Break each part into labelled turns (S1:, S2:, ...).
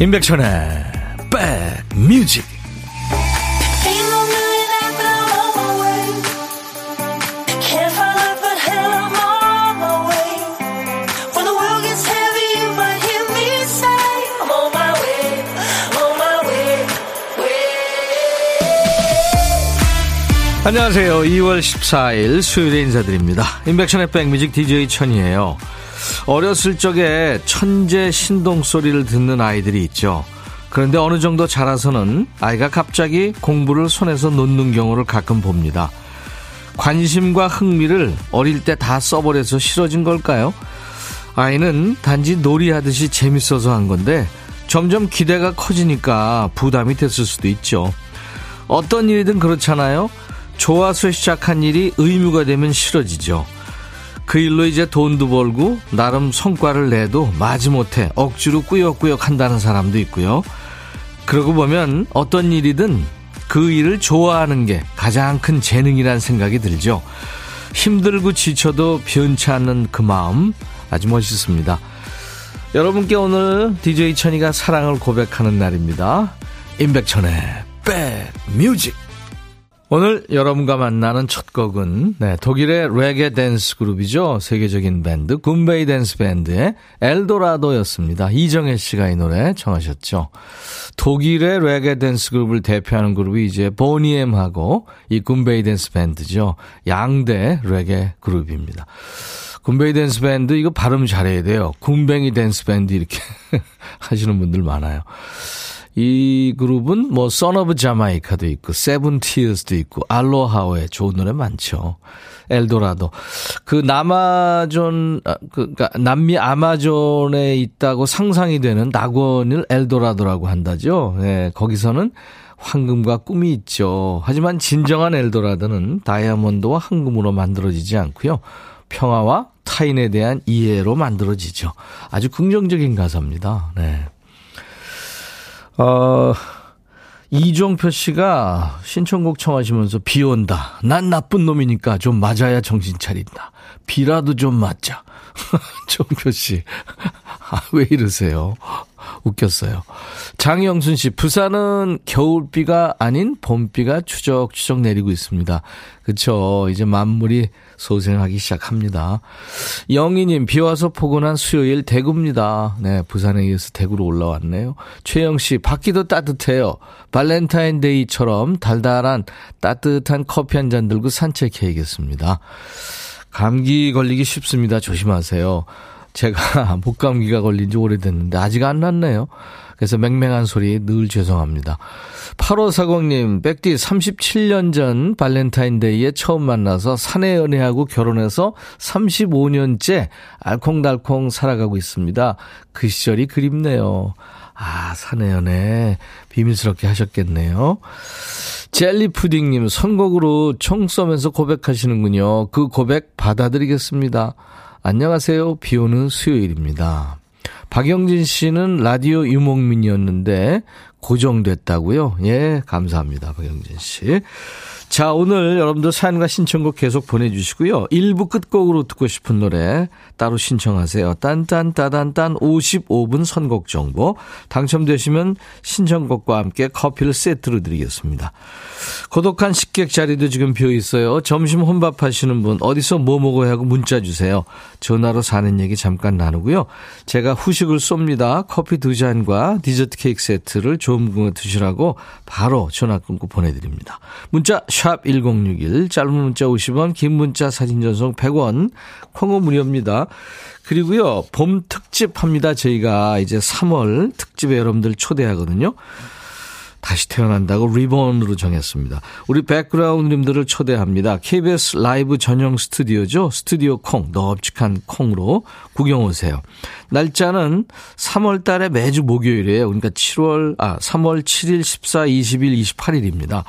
S1: 임백천의 백뮤직 안녕하세요. 2월 14일 수요일에 인사드립니다. 임백천의 백뮤직 DJ 천이에요. 어렸을 적에 천재 신동 소리를 듣는 아이들이 있죠. 그런데 어느 정도 자라서는 아이가 갑자기 공부를 손에서 놓는 경우를 가끔 봅니다. 관심과 흥미를 어릴 때 다 써버려서 싫어진 걸까요? 아이는 단지 놀이하듯이 재밌어서 한 건데 점점 기대가 커지니까 부담이 됐을 수도 있죠. 어떤 일이든 그렇잖아요. 좋아서 시작한 일이 의무가 되면 싫어지죠. 그 일로 이제 돈도 벌고 나름 성과를 내도 마지못해 억지로 꾸역꾸역 한다는 사람도 있고요. 그러고 보면 어떤 일이든 그 일을 좋아하는 게 가장 큰 재능이란 생각이 들죠. 힘들고 지쳐도 변치 않는 그 마음 아주 멋있습니다. 여러분께 오늘 DJ 천이가 사랑을 고백하는 날입니다. 임백천의 백뮤직 오늘 여러분과 만나는 첫 곡은 네, 독일의 레게 댄스 그룹이죠. 세계적인 밴드 굼베이 댄스 밴드의 엘도라도였습니다. 이정혜 씨가 이 노래 청하셨죠. 독일의 레게 댄스 그룹을 대표하는 그룹이 이제 보니엠하고 이 굼베이 댄스 밴드죠. 양대 레게 그룹입니다. 굼베이 댄스 밴드 이거 발음 잘해야 돼요. 굼뱅이 댄스 밴드 이렇게 하시는 분들 많아요. 이 그룹은 뭐 써너브 자마이카도 있고 세븐티어스도 있고 알로하오에 좋은 노래 많죠. 엘도라도 그 남아존 아, 그 그러니까 남미 아마존에 있다고 상상이 되는 낙원을 엘도라도라고 한다죠. 예, 거기서는 황금과 꿈이 있죠. 하지만 진정한 엘도라도는 다이아몬드와 황금으로 만들어지지 않고요. 평화와 타인에 대한 이해로 만들어지죠. 아주 긍정적인 가사입니다. 네. 어, 이종표 씨가 신청곡 청하시면서 비 온다. 난 나쁜 놈이니까 좀 맞아야 정신 차린다. 비라도 좀 맞자. 종표 씨. 아, 왜 이러세요? 웃겼어요. 장영순 씨, 부산은 겨울비가 아닌 봄비가 추적추적 내리고 있습니다. 그쵸. 이제 만물이 소생하기 시작합니다. 영희님, 비 와서 포근한 수요일 대구입니다. 네, 부산에 이어서 대구로 올라왔네요. 최영 씨, 밖에도 따뜻해요. 발렌타인데이처럼 달달한 따뜻한 커피 한 잔 들고 산책해야겠습니다. 감기 걸리기 쉽습니다. 조심하세요. 제가 목감기가 걸린 지 오래됐는데 아직 안 났네요. 그래서 맹맹한 소리 늘 죄송합니다. 8540님, 백디 37년 전 발렌타인데이에 처음 만나서 사내 연애하고 결혼해서 35년째 알콩달콩 살아가고 있습니다. 그 시절이 그립네요. 아, 사내 연애 비밀스럽게 하셨겠네요. 젤리 푸딩님, 선곡으로 총 쏘면서 고백하시는군요. 그 고백 받아드리겠습니다. 안녕하세요. 비 오는 수요일입니다. 박영진 씨는 라디오 유목민이었는데 고정됐다고요? 예, 감사합니다. 박영진 씨. 자, 오늘 여러분들 사연과 신청곡 계속 보내주시고요. 1부 끝곡으로 듣고 싶은 노래 따로 신청하세요. 딴딴따단딴 55분 선곡 정보. 당첨되시면 신청곡과 함께 커피를 세트로 드리겠습니다. 고독한 식객 자리도 지금 비어 있어요. 점심 혼밥 하시는 분 어디서 뭐 먹어야 하고 문자 주세요. 전화로 사는 얘기 잠깐 나누고요. 제가 후식을 쏩니다. 커피 두 잔과 디저트 케이크 세트를 좋은 거 드시라고 바로 전화 끊고 보내드립니다. 문자 샵 1061, 짧은 문자 50원, 긴 문자 사진 전송 100원, 콩은 무료입니다. 그리고요, 봄 특집 합니다. 저희가 이제 3월 특집에 여러분들 초대하거든요. 다시 태어난다고 리본으로 정했습니다. 우리 백그라운드님들을 초대합니다. KBS 라이브 전용 스튜디오죠. 스튜디오 콩, 넙직한 콩으로 구경 오세요. 날짜는 3월 달에 매주 목요일이에요. 그러니까 7월, 아, 3월 7일, 14, 20일, 28일입니다.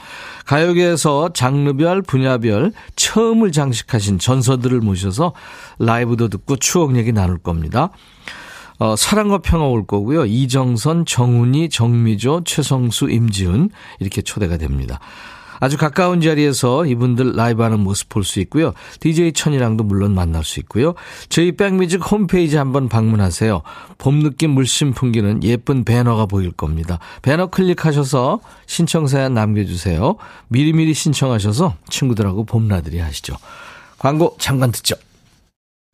S1: 가요계에서 장르별, 분야별 처음을 장식하신 전서들을 모셔서 라이브도 듣고 추억 얘기 나눌 겁니다. 어, 사랑과 평화 올 거고요. 이정선, 정훈이, 정미조, 최성수, 임지훈 이렇게 초대가 됩니다. 아주 가까운 자리에서 이분들 라이브 하는 모습 볼 수 있고요. DJ 천이랑도 물론 만날 수 있고요. 저희 백뮤직 홈페이지 한번 방문하세요. 봄 느낌 물씬 풍기는 예쁜 배너가 보일 겁니다. 배너 클릭하셔서 신청 사연 남겨주세요. 미리미리 신청하셔서 친구들하고 봄나들이 하시죠. 광고 잠깐 듣죠.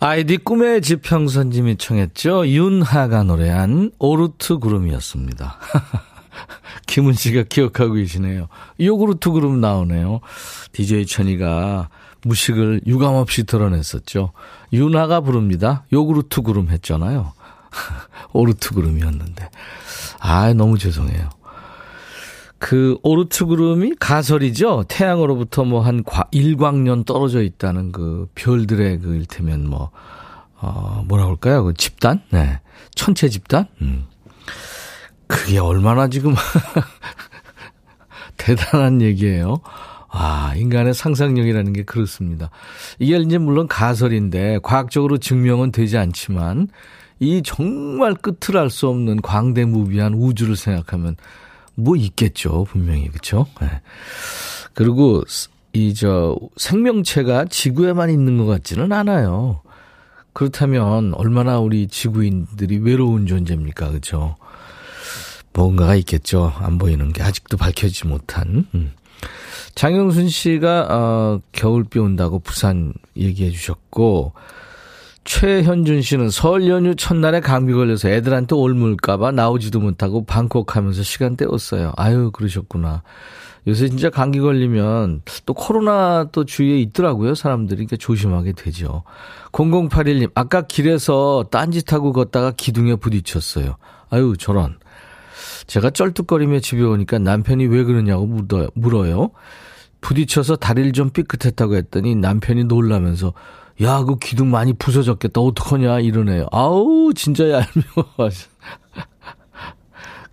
S1: 아이디 꿈의 지평선님이 청했죠. 윤하가 노래한 오르트 구름이었습니다. 김은 씨가 기억하고 계시네요. 요구르트 구름 나오네요. DJ 천이가 무식을 유감없이 드러냈었죠. 윤하가 부릅니다. 요구르트 구름 했잖아요. 오르트 구름이었는데. 아, 너무 죄송해요. 그 오르트 구름이 가설이죠. 태양으로부터 뭐 한 일광년 떨어져 있다는 그 별들의 그 일테면 뭐, 어, 뭐라 그럴까요? 그 집단? 네. 천체 집단? 음. 그게 얼마나 지금 대단한 얘기예요. 아, 인간의 상상력이라는 게 그렇습니다. 이게 이제 물론 가설인데 과학적으로 증명은 되지 않지만 이 정말 끝을 알 수 없는 광대무비한 우주를 생각하면 뭐 있겠죠, 분명히. 그렇죠? 네. 그리고 이 저 생명체가 지구에만 있는 것 같지는 않아요. 그렇다면 얼마나 우리 지구인들이 외로운 존재입니까? 그렇죠? 뭔가가 있겠죠. 안 보이는 게 아직도 밝혀지지 못한. 음. 장영순 씨가 어, 겨울비 온다고 부산 얘기해 주셨고 최현준 씨는 설 연휴 첫날에 감기 걸려서 애들한테 올물까봐 나오지도 못하고 방콕 하면서 시간 때웠어요. 아유, 그러셨구나. 요새 진짜 감기 걸리면 또 코로나 또 주위에 있더라고요. 사람들이. 그러니까 조심하게 되죠. 0081님, 아까 길에서 딴짓하고 걷다가 기둥에 부딪혔어요. 아유, 저런. 제가 쩔뚝거리며 집에 오니까 남편이 왜 그러냐고 물어요. 물어요. 부딪혀서 다리를 좀 삐끗했다고 했더니 남편이 놀라면서 야, 그 기둥 많이 부서졌겠다. 어떡하냐, 이러네요. 아우, 진짜 얄미워.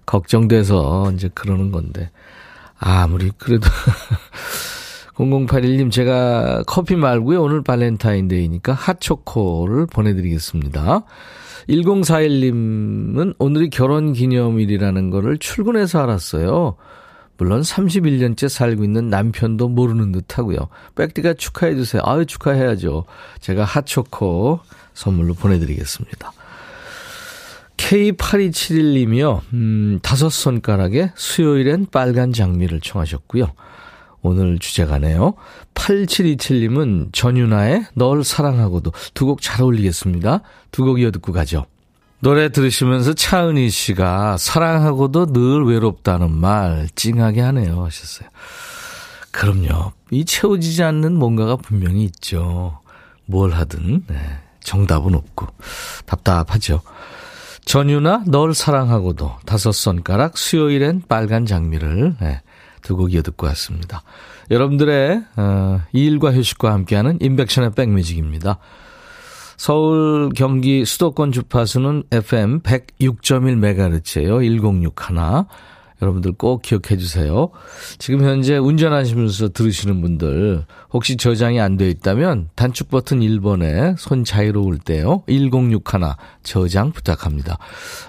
S1: 걱정돼서 이제 그러는 건데. 아무리 그래도. 0081님, 제가 커피 말고요. 오늘 발렌타인데이니까 핫초코를 보내드리겠습니다. 1041님은 오늘이 결혼 기념일이라는 거를 출근해서 알았어요. 물론 31년째 살고 있는 남편도 모르는 듯 하고요. 백디가 축하해 주세요. 아유, 축하해야죠. 제가 핫초코 선물로 보내드리겠습니다. K8271님이요, 음, 다섯 손가락에 수요일엔 빨간 장미를 청하셨고요. 오늘 주제가네요. 8727님은 전윤아의 널 사랑하고도 두 곡 잘 어울리겠습니다. 두 곡 이어 듣고 가죠. 노래 들으시면서 차은희 씨가 사랑하고도 늘 외롭다는 말 찡하게 하네요 하셨어요. 그럼요. 이 채워지지 않는 뭔가가 분명히 있죠. 뭘 하든 네, 정답은 없고 답답하죠. 전유나 널 사랑하고도 다섯 손가락 수요일엔 빨간 장미를 네, 두곡 이어 듣고 왔습니다. 여러분들의 어, 일과 휴식과 함께하는 인백션의 백뮤직입니다. 서울, 경기 수도권 주파수는 FM 106.1MHz예요. 1061. 여러분들 꼭 기억해 주세요. 지금 현재 운전하시면서 들으시는 분들 혹시 저장이 안 되어 있다면 단축 버튼 1번에 손 자유로울 때요. 1061 저장 부탁합니다.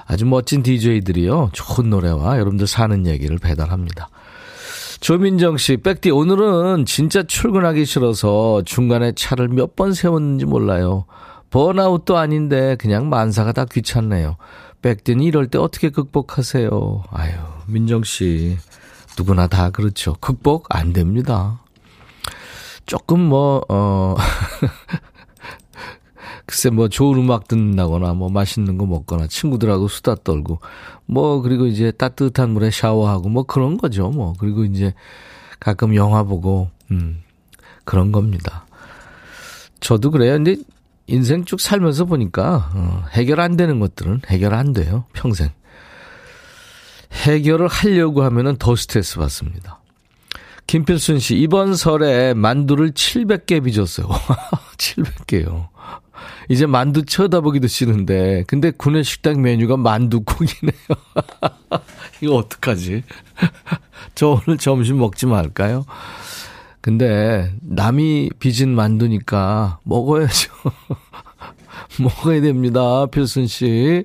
S1: 아주 멋진 DJ들이요. 좋은 노래와 여러분들 사는 얘기를 배달합니다. 조민정 씨, 백디 오늘은 진짜 출근하기 싫어서 중간에 차를 몇 번 세웠는지 몰라요. 번아웃도 아닌데 그냥 만사가 다 귀찮네요. 백디는 이럴 때 어떻게 극복하세요? 아유, 민정 씨. 누구나 다 그렇죠. 극복 안 됩니다. 조금 뭐, 어, 글쎄 뭐 좋은 음악 듣는다거나 뭐 맛있는 거 먹거나 친구들하고 수다 떨고 뭐 그리고 이제 따뜻한 물에 샤워하고 뭐 그런 거죠. 뭐 그리고 이제 가끔 영화 보고 음 그런 겁니다. 저도 그래요. 근데 인생 쭉 살면서 보니까 어, 해결 안 되는 것들은 해결 안 돼요. 평생. 해결을 하려고 하면은 더 스트레스 받습니다. 김필순 씨, 이번 설에 만두를 700개 빚었어요. 700개요. 이제 만두 쳐다보기도 싫은데, 근데 구내 식당 메뉴가 만두국이네요. 이거 어떡하지? 저 오늘 점심 먹지 말까요? 근데 남이 빚은 만두니까 먹어야죠. 먹어야 됩니다. 필순 씨.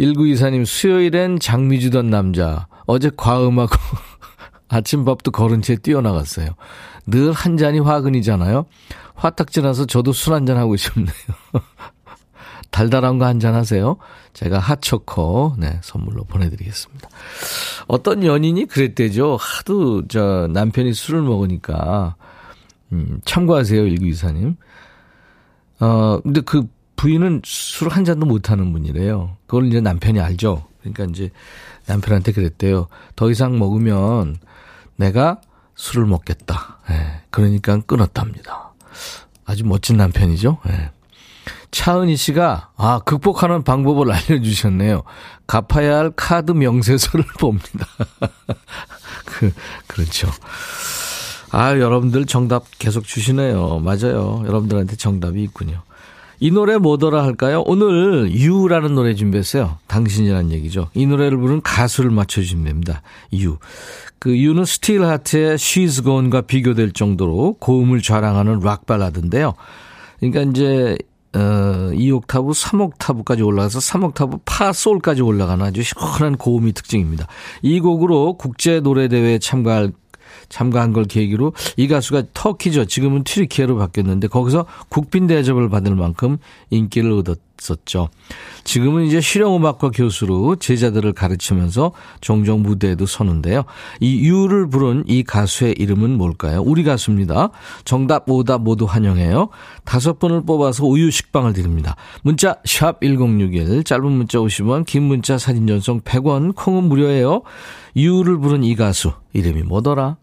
S1: 1924님, 수요일엔 장미 주던 남자. 어제 과음하고 아침밥도 거른 채 뛰어나갔어요. 늘 한 잔이 화근이잖아요. 화딱 지 나서 저도 술 한 잔 하고 싶네요. 달달한 거 한잔 하세요. 제가 핫초코, 네, 선물로 보내드리겠습니다. 어떤 연인이 그랬대죠. 하도 저 남편이 술을 먹으니까, 음, 참고하세요, 1924님. 어, 근데 그 부인은 술 한 잔도 못 하는 분이래요. 그걸 이제 남편이 알죠. 그러니까 이제 남편한테 그랬대요. 더 이상 먹으면 내가 술을 먹겠다. 예, 그러니까 끊었답니다. 아주 멋진 남편이죠. 예. 차은희 씨가 아 극복하는 방법을 알려주셨네요. 갚아야 할 카드 명세서를 봅니다. 그 그렇죠. 아 여러분들 정답 계속 주시네요. 맞아요. 여러분들한테 정답이 있군요. 이 노래 뭐더라 할까요? 오늘 You라는 노래 준비했어요. 당신이란 얘기죠. 이 노래를 부른 가수를 맞춰주시면 됩니다. You. 그 You는 스틸 하트의 She's Gone과 비교될 정도로 고음을 자랑하는 락 발라드인데요. 그러니까 이제 어, 2옥타브, 3옥타브까지 올라가서 3옥타브 파, 솔까지 올라가는 아주 시원한 고음이 특징입니다. 이 곡으로 국제 노래대회에 참가할 참가한 걸 계기로 이 가수가 터키죠. 지금은 튀르키예로 바뀌었는데 거기서 국빈 대접을 받을 만큼 인기를 얻었었죠. 지금은 이제 실용음악과 교수로 제자들을 가르치면서 종종 무대에도 서는데요. 이 유를 부른 이 가수의 이름은 뭘까요? 우리 가수입니다. 정답, 오답 모두 환영해요. 다섯 분을 뽑아서 우유 식빵을 드립니다. 문자 샵 1061, 짧은 문자 50원, 긴 문자 사진 전송 100원, 콩은 무료예요. 유를 부른 이 가수 이름이 뭐더라?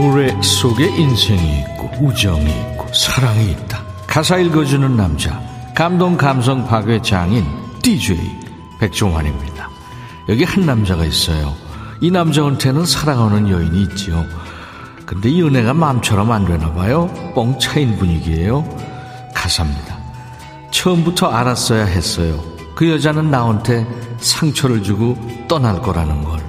S1: 노래 속에 인생이 있고 우정이 있고 사랑이 있다. 가사 읽어주는 남자 감동 감성 파괴 장인 DJ 백종환입니다. 여기 한 남자가 있어요. 이 남자한테는 사랑하는 여인이 있지요. 근데 이 연애가 마음처럼 안 되나 봐요. 뻥 차인 분위기예요. 가사입니다. 처음부터 알았어야 했어요. 그 여자는 나한테 상처를 주고 떠날 거라는 걸.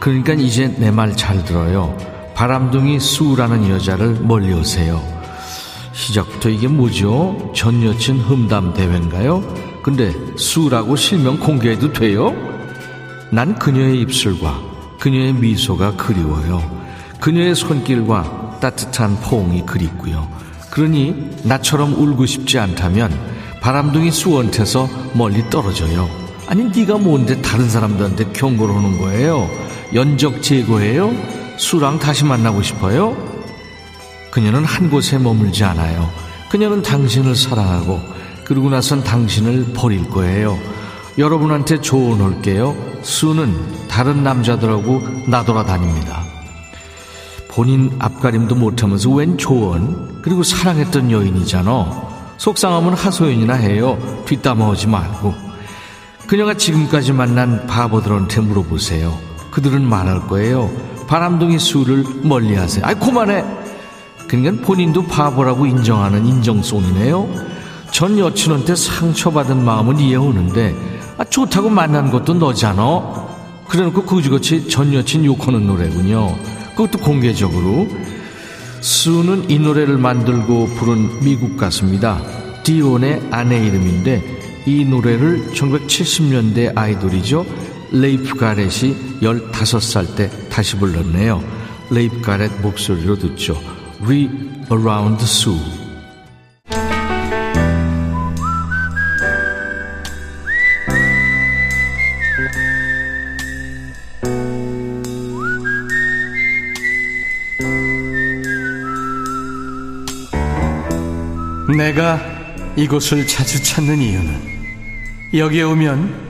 S1: 그러니까 이제 내 말 잘 들어요. 바람둥이 수라는 여자를 멀리 오세요. 시작부터 이게 뭐죠? 전 여친 흠담 대회인가요? 근데 수라고 실명 공개해도 돼요? 난 그녀의 입술과 그녀의 미소가 그리워요. 그녀의 손길과 따뜻한 포옹이 그립고요. 그러니 나처럼 울고 싶지 않다면 바람둥이 수원태서 멀리 떨어져요. 아니 네가 뭔데 다른 사람들한테 경고를 하는 거예요? 연적 제거예요? 수랑 다시 만나고 싶어요? 그녀는 한 곳에 머물지 않아요. 그녀는 당신을 사랑하고 그러고 나선 당신을 버릴 거예요. 여러분한테 조언할게요. 수는 다른 남자들하고 나돌아다닙니다. 본인 앞가림도 못하면서 웬 조언? 그리고 사랑했던 여인이잖아. 속상하면 하소연이나 해요. 뒷담화하지 말고. 그녀가 지금까지 만난 바보들한테 물어보세요. 그들은 말할 거예요. 바람둥이 수를 멀리 하세요. 아이, 그만해! 그러니까 본인도 바보라고 인정하는 인정송이네요. 전 여친한테 상처받은 마음은 이해하는데, 아, 좋다고 만난 것도 너잖아. 그래 놓고 그지같이 전 여친 욕하는 노래군요. 그것도 공개적으로. 수는 이 노래를 만들고 부른 미국 가수입니다. 디온의 아내 이름인데, 이 노래를 1970년대 아이돌이죠. 레이프 가렛이 15살 때 다시 불렀네요. 레이프 가렛 목소리로 듣죠. Re Around Sue.
S2: 내가 이곳을 자주 찾는 이유는 여기에 오면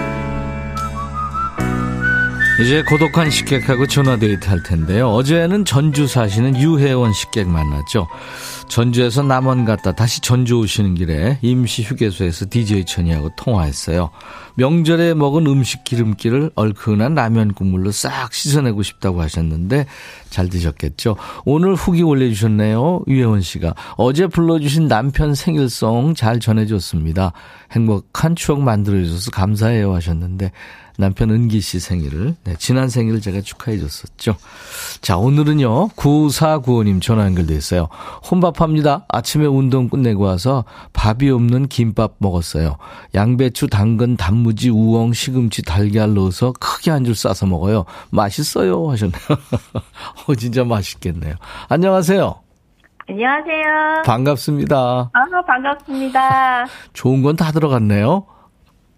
S1: 이제 고독한 식객하고 전화데이트 할 텐데요. 어제는 전주 사시는 유혜원 식객 만났죠. 전주에서 남원 갔다 다시 전주 오시는 길에 임시 휴게소에서 DJ 천이하고 통화했어요. 명절에 먹은 음식 기름기를 얼큰한 라면 국물로 싹 씻어내고 싶다고 하셨는데 잘 드셨겠죠? 오늘 후기 올려주셨네요. 유혜원 씨가. 어제 불러주신 남편 생일송 잘 전해줬습니다. 행복한 추억 만들어주셔서 감사해요 하셨는데 남편 은기 씨 생일을, 네, 지난 생일을 제가 축하해 줬었죠. 자, 오늘은요, 9495님 전화 연결돼 있어요. 혼밥합니다. 아침에 운동 끝내고 와서 밥이 없는 김밥 먹었어요. 양배추, 당근, 단무지, 우엉, 시금치, 달걀 넣어서 크게 한 줄 싸서 먹어요. 맛있어요. 하셨네요. 어, 진짜 맛있겠네요. 안녕하세요.
S3: 안녕하세요.
S1: 반갑습니다.
S3: 아, 반갑습니다.
S1: 좋은 건 다 들어갔네요.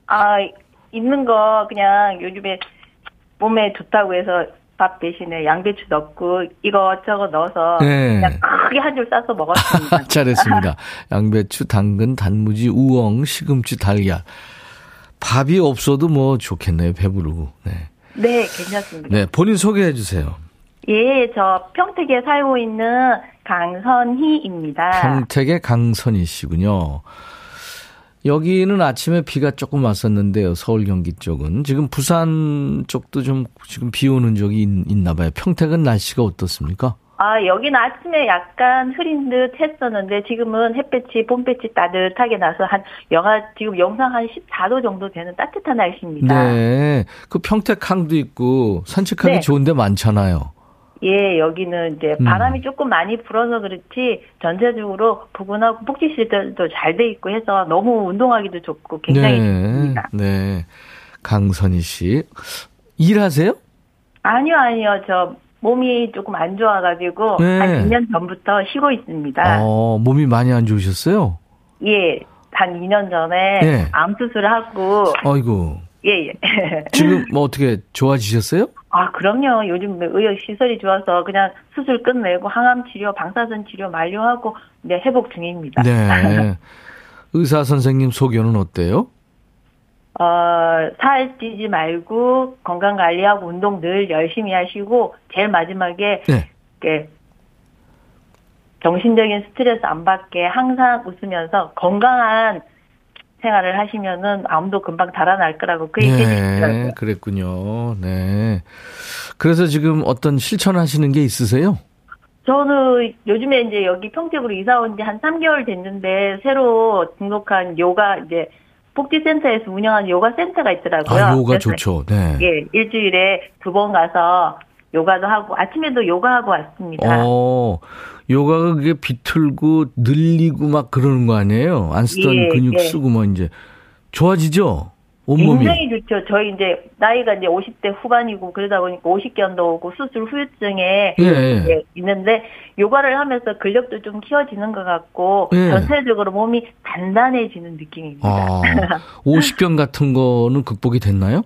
S3: 아, 있는 거 그냥 요즘에 몸에 좋다고 해서 밥 대신에 양배추 넣고 이것저것 넣어서 네. 그냥 크게 한 줄 싸서 먹었습니다.
S1: 잘했습니다. 양배추, 당근, 단무지, 우엉, 시금치, 달걀. 밥이 없어도 뭐 좋겠네요. 배부르고. 네.
S3: 네, 괜찮습니다.
S1: 네, 본인 소개해 주세요.
S3: 예, 저 평택에 살고 있는 강선희입니다.
S1: 평택의 강선희 씨군요. 여기는 아침에 비가 조금 왔었는데요. 서울 경기 쪽은 지금 부산 쪽도 좀 지금 비 오는 적이 있, 나 봐요. 평택은 날씨가 어떻습니까?
S3: 아, 여기는 아침에 약간 흐린 듯 했었는데 지금은 햇볕이 봄볕이 따뜻하게 나서 한 영하 지금 영상 한 14도 정도 되는 따뜻한 날씨입니다.
S1: 네. 그 평택항도 있고 산책하기 네. 좋은 데 많잖아요.
S3: 예, 여기는 이제 음. 바람이 음. 조금 많이 불어서 그렇지 전체적으로 부근하고 복지 시설도 잘 돼 있고 해서 너무 운동하기도 좋고 굉장히 네, 좋습니다.
S1: 네. 강선희 씨. 일하세요?
S3: 아니요, 아니요. 저 몸이 조금 안 좋아가지고 네. 한 2년 전부터 쉬고 있습니다.
S1: 어, 몸이 많이 안 좋으셨어요?
S3: 예, 한 2년 전에 네. 암 수술하고.
S1: 아이고.
S3: 예, 예.
S1: 지금 뭐 어떻게 좋아지셨어요?
S3: 아, 그럼요. 요즘 의학 시설이 좋아서 그냥 수술 끝내고 항암 치료, 방사선 치료 만료하고 네, 회복 중입니다.
S1: 네. 의사 선생님 소견은 어때요?
S3: 어, 살 찌지 말고 건강 관리하고 운동 늘 열심히 하시고 제일 마지막에 네. 이 정신적인 스트레스 안 받게 항상 웃으면서 건강한 생활을 하시면은 암도 금방 달아날 거라고 그 얘기 해주시더라고요.
S1: 네, 그랬군요. 네. 그래서 지금 어떤 실천하시는 게 있으세요?
S3: 저는 요즘에 이제 여기 평택으로 이사 온 지 한 3개월 됐는데 새로 등록한 요가 이제 복지센터에서 운영하는 요가 센터가 있더라고요.
S1: 아, 요가 좋죠. 네.
S3: 예, 일주일에 두 번 가서 요가도 하고 아침에도 요가하고 왔습니다.
S1: 어, 요가가 그게 비틀고 늘리고 막 그러는 거 아니에요? 안 쓰던 예, 근육 예. 쓰고 뭐 이제 좋아지죠? 온몸이.
S3: 굉장히 좋죠. 저희 이제 나이가 이제 50대 후반이고 그러다 보니까 50견도 오고 수술 후유증에 예, 예. 있는데 요가를 하면서 근력도 좀 키워지는 것 같고 예. 전체적으로 몸이 단단해지는 느낌입니다. 아,
S1: 50견 같은 거는 극복이 됐나요?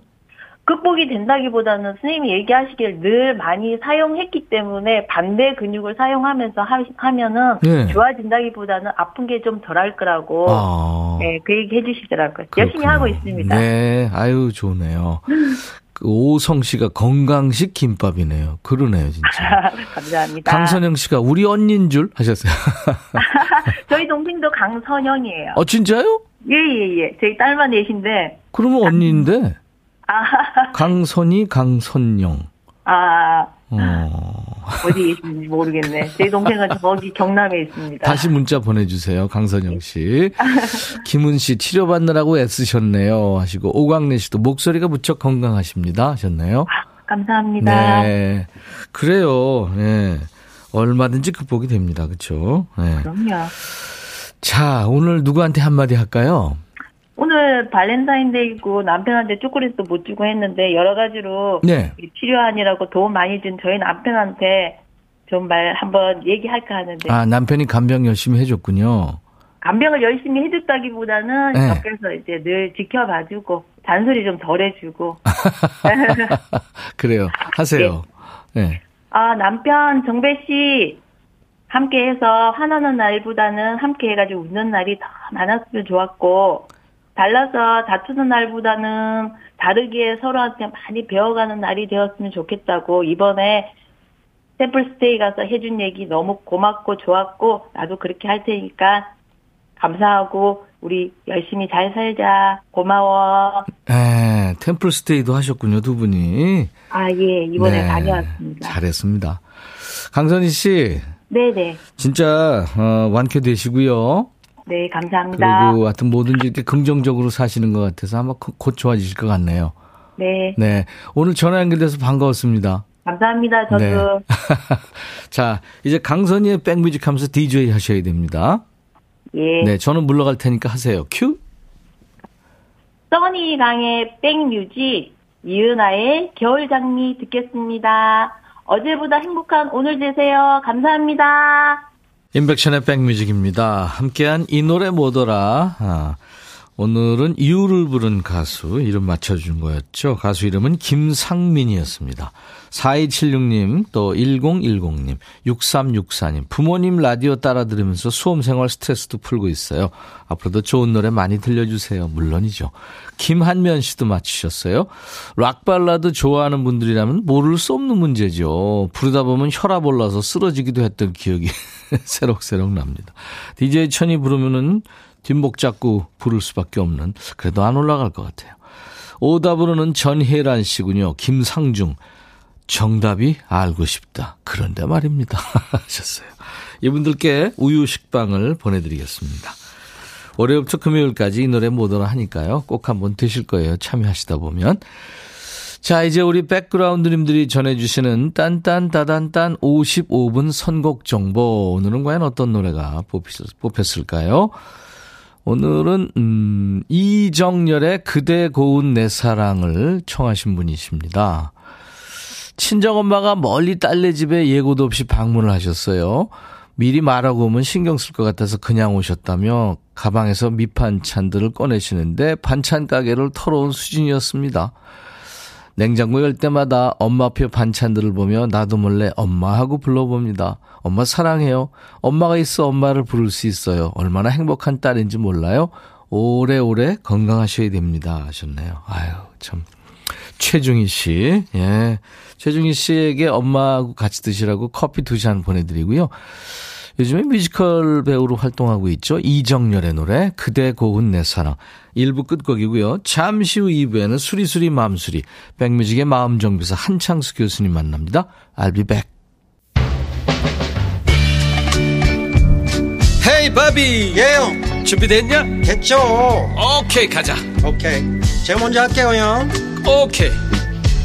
S3: 극복이 된다기보다는 선생님이 얘기하시길 늘 많이 사용했기 때문에 반대 근육을 사용하면서 하, 면은 네. 좋아진다기보다는 아픈 게 좀 덜할 거라고 아. 네, 그 얘기 해주시더라고요. 그렇구나. 열심히 하고 있습니다.
S1: 네, 아유 좋네요. 그 오성 씨가 건강식 김밥이네요. 그러네요, 진짜.
S3: 감사합니다.
S1: 강선영 씨가 우리 언니인 줄 하셨어요.
S3: 저희 동생도 강선영이에요.
S1: 어, 진짜요?
S3: 예, 예, 예. 저희 딸만 넷인데.
S1: 그러면 언니인데? 아. 강선이, 강선영.
S3: 아. 어. 어디 계신지 모르겠네. 제 동생은 거기 경남에 있습니다.
S1: 다시 문자 보내주세요. 강선영 씨. 김은 씨, 치료받느라고 애쓰셨네요. 하시고, 오광래 씨도 목소리가 무척 건강하십니다. 하셨네요. 아,
S3: 감사합니다.
S1: 네. 그래요. 네. 얼마든지 극복이 됩니다. 그쵸? 네.
S3: 그럼요.
S1: 자, 오늘 누구한테 한마디 할까요?
S3: 오늘 발렌타인데이고 남편한테 초콜릿도 못 주고 했는데 여러 가지로 네. 필요하니라고 도움 많이 준 저희 남편한테 좀 말 한번 얘기할까 하는데.
S1: 아 남편이 간병 열심히 해줬군요.
S3: 간병을 열심히 해줬다기보다는 네. 옆에서 이제 늘 지켜봐주고 잔소리 좀 덜해주고.
S1: 그래요. 하세요. 네.
S3: 네. 아 남편 정배 씨 함께 해서 화나는 날보다는 함께 해가지고 웃는 날이 더 많았으면 좋았고, 달라서 다투는 날보다는 다르게 서로한테 많이 배워가는 날이 되었으면 좋겠다고 이번에 샘플 스테이 가서 해준 얘기 너무 고맙고 좋았고 나도 그렇게 할 테니까 감사하고 우리 열심히 잘 살자 고마워.
S1: 네, 템플 스테이도 하셨군요 두 분이.
S3: 아 예, 이번에 네, 다녀왔습니다.
S1: 잘했습니다. 강선희 씨.
S3: 네네.
S1: 진짜 어, 완쾌되시고요.
S3: 네, 감사합니다.
S1: 그리고 하여튼 뭐든지 이렇게 긍정적으로 사시는 것 같아서 아마 곧 좋아지실 것 같네요.
S3: 네.
S1: 네. 오늘 전화 연결돼서 반가웠습니다.
S3: 감사합니다. 저도. 네.
S1: 자, 이제 강선희의 백뮤직 하면서 DJ 하셔야 됩니다.
S3: 예.
S1: 네, 저는 물러갈 테니까 하세요. 큐.
S3: 써니 강의 백뮤직 이은아의 겨울장미 듣겠습니다. 어제보다 행복한 오늘 되세요. 감사합니다.
S1: 인백션의 백뮤직입니다. 함께한 이 노래 뭐더라. 아, 오늘은 이유를 부른 가수 이름 맞춰준 거였죠. 가수 이름은 김상민이었습니다. 4276님, 또 1010님, 6364님, 부모님 라디오 따라 들으면서 수험생활 스트레스도 풀고 있어요. 앞으로도 좋은 노래 많이 들려주세요. 물론이죠. 김한면 씨도 맞추셨어요. 락발라드 좋아하는 분들이라면 모를 수 없는 문제죠. 부르다 보면 혈압 올라서 쓰러지기도 했던 기억이 새록새록 납니다. DJ 천이 부르면은 뒷목 잡고 부를 수밖에 없는 그래도 안 올라갈 것 같아요. 오답으로는 전혜란 씨군요. 김상중. 정답이 알고 싶다. 그런데 말입니다. 하셨어요. 이분들께 우유 식빵을 보내드리겠습니다. 월요일부터 금요일까지 이 노래 뭐더라 하니까요. 꼭 한번 드실 거예요. 참여하시다 보면. 자, 이제 우리 백그라운드님들이 전해주시는 딴딴따단딴 55분 선곡 정보. 오늘은 과연 어떤 노래가 뽑혔을까요? 오늘은 음, 이정열의 그대 고운 내 사랑을 청하신 분이십니다. 친정엄마가 멀리 딸네 집에 예고도 없이 방문을 하셨어요. 미리 말하고 오면 신경 쓸 것 같아서 그냥 오셨다며 가방에서 밑반찬들을 꺼내시는데 반찬 가게를 털어온 수준이었습니다. 냉장고 열 때마다 엄마표 반찬들을 보며 나도 몰래 엄마 하고 불러봅니다. 엄마 사랑해요. 엄마가 있어 엄마를 부를 수 있어요. 얼마나 행복한 딸인지 몰라요. 오래오래 건강하셔야 됩니다. 하셨네요. 아유, 참. 최중희 씨. 예. 최중희 씨에게 엄마하고 같이 드시라고 커피 두 잔 보내드리고요. 요즘에 뮤지컬 배우로 활동하고 있죠. 이정열의 노래 그대 고운 내 사랑 1부 끝곡이고요. 잠시 후 2부에는 수리수리 마음수리 백뮤직의 마음정비사 한창수 교수님 만납니다. I'll be back.
S4: 헤이 바비
S5: 예영
S4: 준비됐냐?
S5: 됐죠
S4: 오케이 가자
S5: 오케이 제가 먼저 할게요 형
S4: 오케이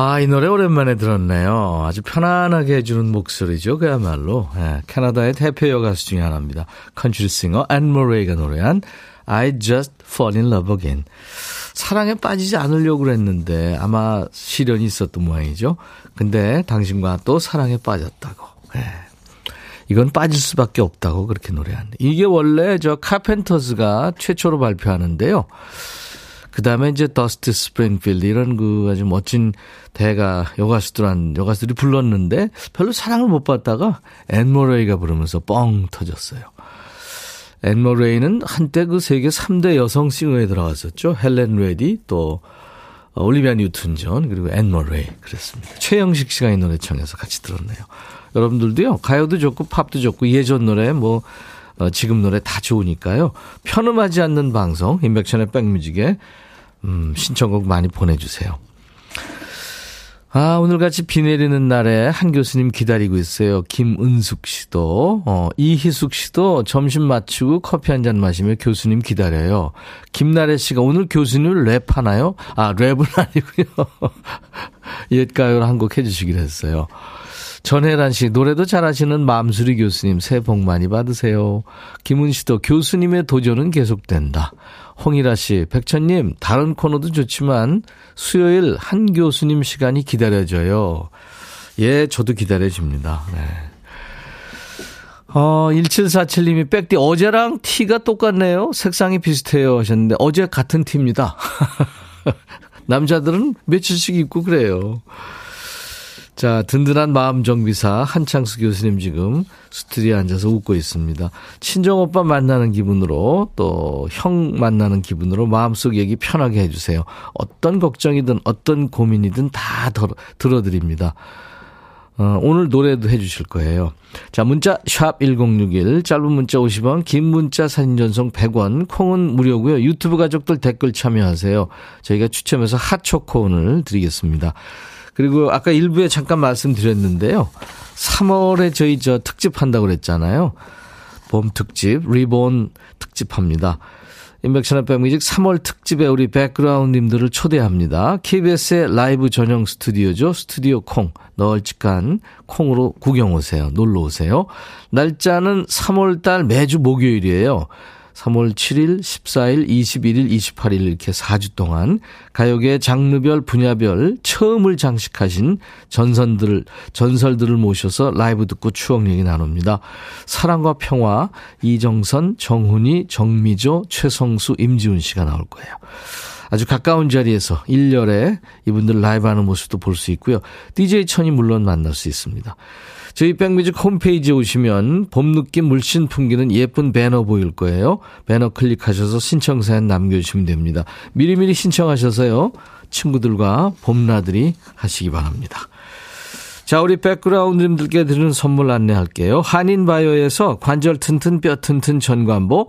S1: 아, 이 노래 오랜만에 들었네요. 아주 편안하게 해주는 목소리죠. 그야말로. 네, 캐나다의 대표 여가수 중에 하나입니다. 컨트리 싱어 앤 머레이가 노래한 I Just Fall in Love Again. 사랑에 빠지지 않으려고 그랬는데 아마 실연이 있었던 모양이죠. 근데 당신과 또 사랑에 빠졌다고. 네. 이건 빠질 수밖에 없다고 그렇게 노래하는데. 이게 원래 저 카펜터스가 최초로 발표하는데요. 그 다음에 이제 더스티 스프링필드 이런 그 아주 멋진 대가 여가수들한 여가수들이 불렀는데 별로 사랑을 못 받다가 앤 머레이가 부르면서 뻥 터졌어요. 앤 머레이는 한때 그 세계 3대 여성 singer에 들어갔었죠. 헬렌 레디 또 올리비아 뉴튼 존 그리고 앤 머레이 그랬습니다. 최영식 씨가 이 노래 청해서 같이 들었네요. 여러분들도요 가요도 좋고 팝도 좋고 예전 노래 뭐 어, 지금 노래 다 좋으니까요. 편음하지 않는 방송 인백션의 백뮤직에 음, 신청곡 많이 보내주세요. 아, 오늘같이 비 내리는 날에 한 교수님 기다리고 있어요. 김은숙 씨도, 어, 이희숙 씨도 점심 마치고 커피 한 잔 마시며 교수님 기다려요. 김나래 씨가 오늘 교수님 랩하나요? 아, 랩은 아니고요. 옛가요를 한 곡 해주시기로 했어요. 전혜란 씨, 노래도 잘하시는 맘수리 교수님, 새해 복 많이 받으세요. 김은 씨도 교수님의 도전은 계속된다. 홍일아 씨, 백천님, 다른 코너도 좋지만 수요일 한 교수님 시간이 기다려져요. 예, 저도 기다려집니다. 네. 어, 1747님이 백디 어제랑 티가 똑같네요. 색상이 비슷해요 하셨는데 어제 같은 티입니다. 남자들은 며칠씩 입고 그래요. 자, 든든한 마음 정비사 한창수 교수님 지금 스튜디오에 앉아서 웃고 있습니다. 친정 오빠 만나는 기분으로 또 형 만나는 기분으로 마음속 얘기 편하게 해주세요. 어떤 걱정이든 어떤 고민이든 다 들어드립니다. 어, 오늘 노래도 해주실 거예요. 자, 문자 샵 1061, 짧은 문자 50원, 긴 문자 사진 전송 100원, 콩은 무료고요. 유튜브 가족들 댓글 참여하세요. 저희가 추첨해서 핫초코온을 드리겠습니다. 그리고 아까 일부에 잠깐 말씀드렸는데요. 3월에 저희 저 특집 한다고 그랬잖아요. 봄 특집, 리본 특집 합니다. 인백션의 백뮤직 3월 특집에 우리 백그라운드님들을 초대합니다. KBS의 라이브 전용 스튜디오죠. 스튜디오 콩. 널찍한 콩으로 구경 오세요. 놀러 오세요. 날짜는 3월 달 매주 목요일이에요. 3월 7일, 14일, 21일, 28일 이렇게 4주 동안 가요계 장르별 분야별 처음을 장식하신 전선들 전설들을 모셔서 라이브 듣고 추억 얘기 나눕니다. 사랑과 평화 이정선, 정훈이, 정미조, 최성수, 임지훈 씨가 나올 거예요. 아주 가까운 자리에서 1열에 이분들 라이브 하는 모습도 볼 수 있고요. DJ 천이 물론 만날 수 있습니다. 저희 백뮤직 홈페이지에 오시면 봄 느낌 물씬 풍기는 예쁜 배너 보일 거예요. 배너 클릭하셔서 신청 사연 남겨주시면 됩니다. 미리미리 신청하셔서요. 친구들과 봄나들이 하시기 바랍니다. 자, 우리 백그라운드님들께 드리는 선물 안내할게요. 한인바이오에서 관절 튼튼 뼈 튼튼 전관보,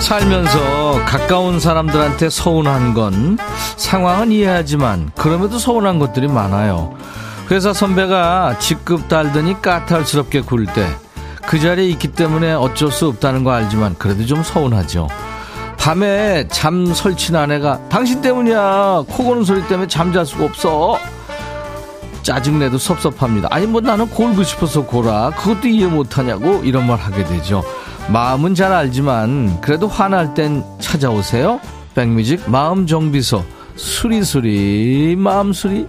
S1: 살면서 가까운 사람들한테 서운한 건 상황은 이해하지만 그럼에도 서운한 것들이 많아요. 회사 선배가 직급 달더니 까탈스럽게 굴 때 그 자리에 있기 때문에 어쩔 수 없다는 거 알지만 그래도 좀 서운하죠. 밤에 잠 설친 아내가 당신 때문이야. 코 고는 소리 때문에 잠잘 수가 없어. 짜증내도 섭섭합니다 아니 뭐 나는 골고 싶어서 골아. 그것도 이해 못하냐고? 이런 말 하게 되죠 마음은 잘 알지만 그래도 화날 땐 찾아오세요. 백뮤직 마음 정비소 수리수리 마음수리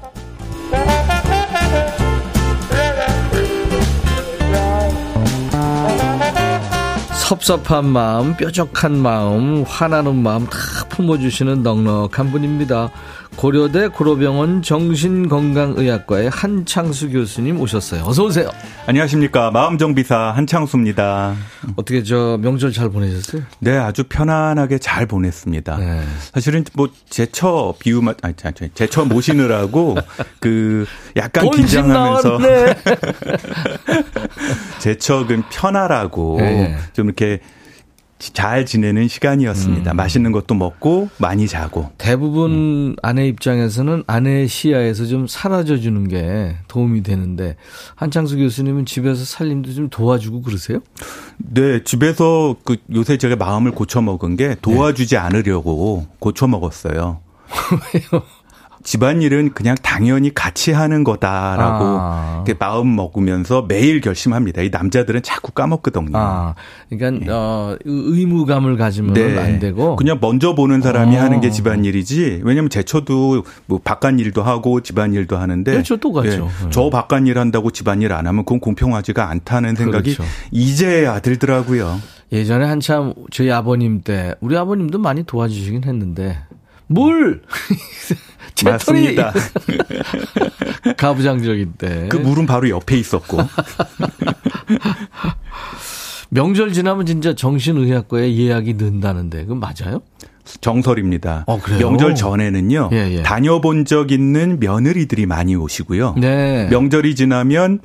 S1: 섭섭한 마음, 뾰족한 마음, 화나는 마음 다 품어주시는 넉넉한 분입니다. 고려대 고로병원 정신건강의학과의 한창수 교수님 오셨어요. 어서 오세요.
S6: 안녕하십니까. 마음정비사 한창수입니다.
S1: 어떻게 저 명절 잘 보내셨어요?
S6: 네, 아주 편안하게 잘 보냈습니다. 네. 사실은 뭐 제처 비유만 아니 제처 모시느라고 그 약간 긴장하면서 제처는 편하라고 네. 좀 이렇게 잘 지내는 시간이었습니다. 음. 맛있는 것도 먹고 많이 자고.
S1: 대부분 음. 아내 입장에서는 아내의 시야에서 좀 사라져 주는 게 도움이 되는데 한창수 교수님은 집에서 살림도 좀 도와주고 그러세요?
S6: 네, 집에서 그 요새 제가 마음을 고쳐 먹은 게 도와주지 네. 않으려고 고쳐 먹었어요. 왜요? 집안일은 그냥 당연히 같이 하는 거다라고 아. 마음 먹으면서 매일 결심합니다. 이 남자들은 자꾸 까먹거든요. 아.
S1: 그러니까 네. 어, 의무감을 가지면 네. 안 되고
S6: 그냥 먼저 보는 사람이 어. 하는 게 집안일이지. 왜냐면 제쳐도 뭐 바깥일도 하고 집안일도 하는데
S1: 그렇죠, 또 가죠.
S6: 네. 저 바깥일 한다고 집안일 안 하면 그건 공평하지가 않다는 생각이 그렇죠. 이제야 들더라고요.
S1: 예전에 한참 저희 아버님 때 우리 아버님도 많이 도와주시긴 했는데 물
S6: 맞습니다.
S1: 가부장적인 때.
S6: 그 물은 바로 옆에 있었고.
S1: 명절 지나면 진짜 정신의학과에 예약이 는다는데 그건 맞아요?
S6: 정설입니다. 어, 명절 전에는요. 예, 예. 다녀본 적 있는 며느리들이 많이 오시고요. 네. 명절이 지나면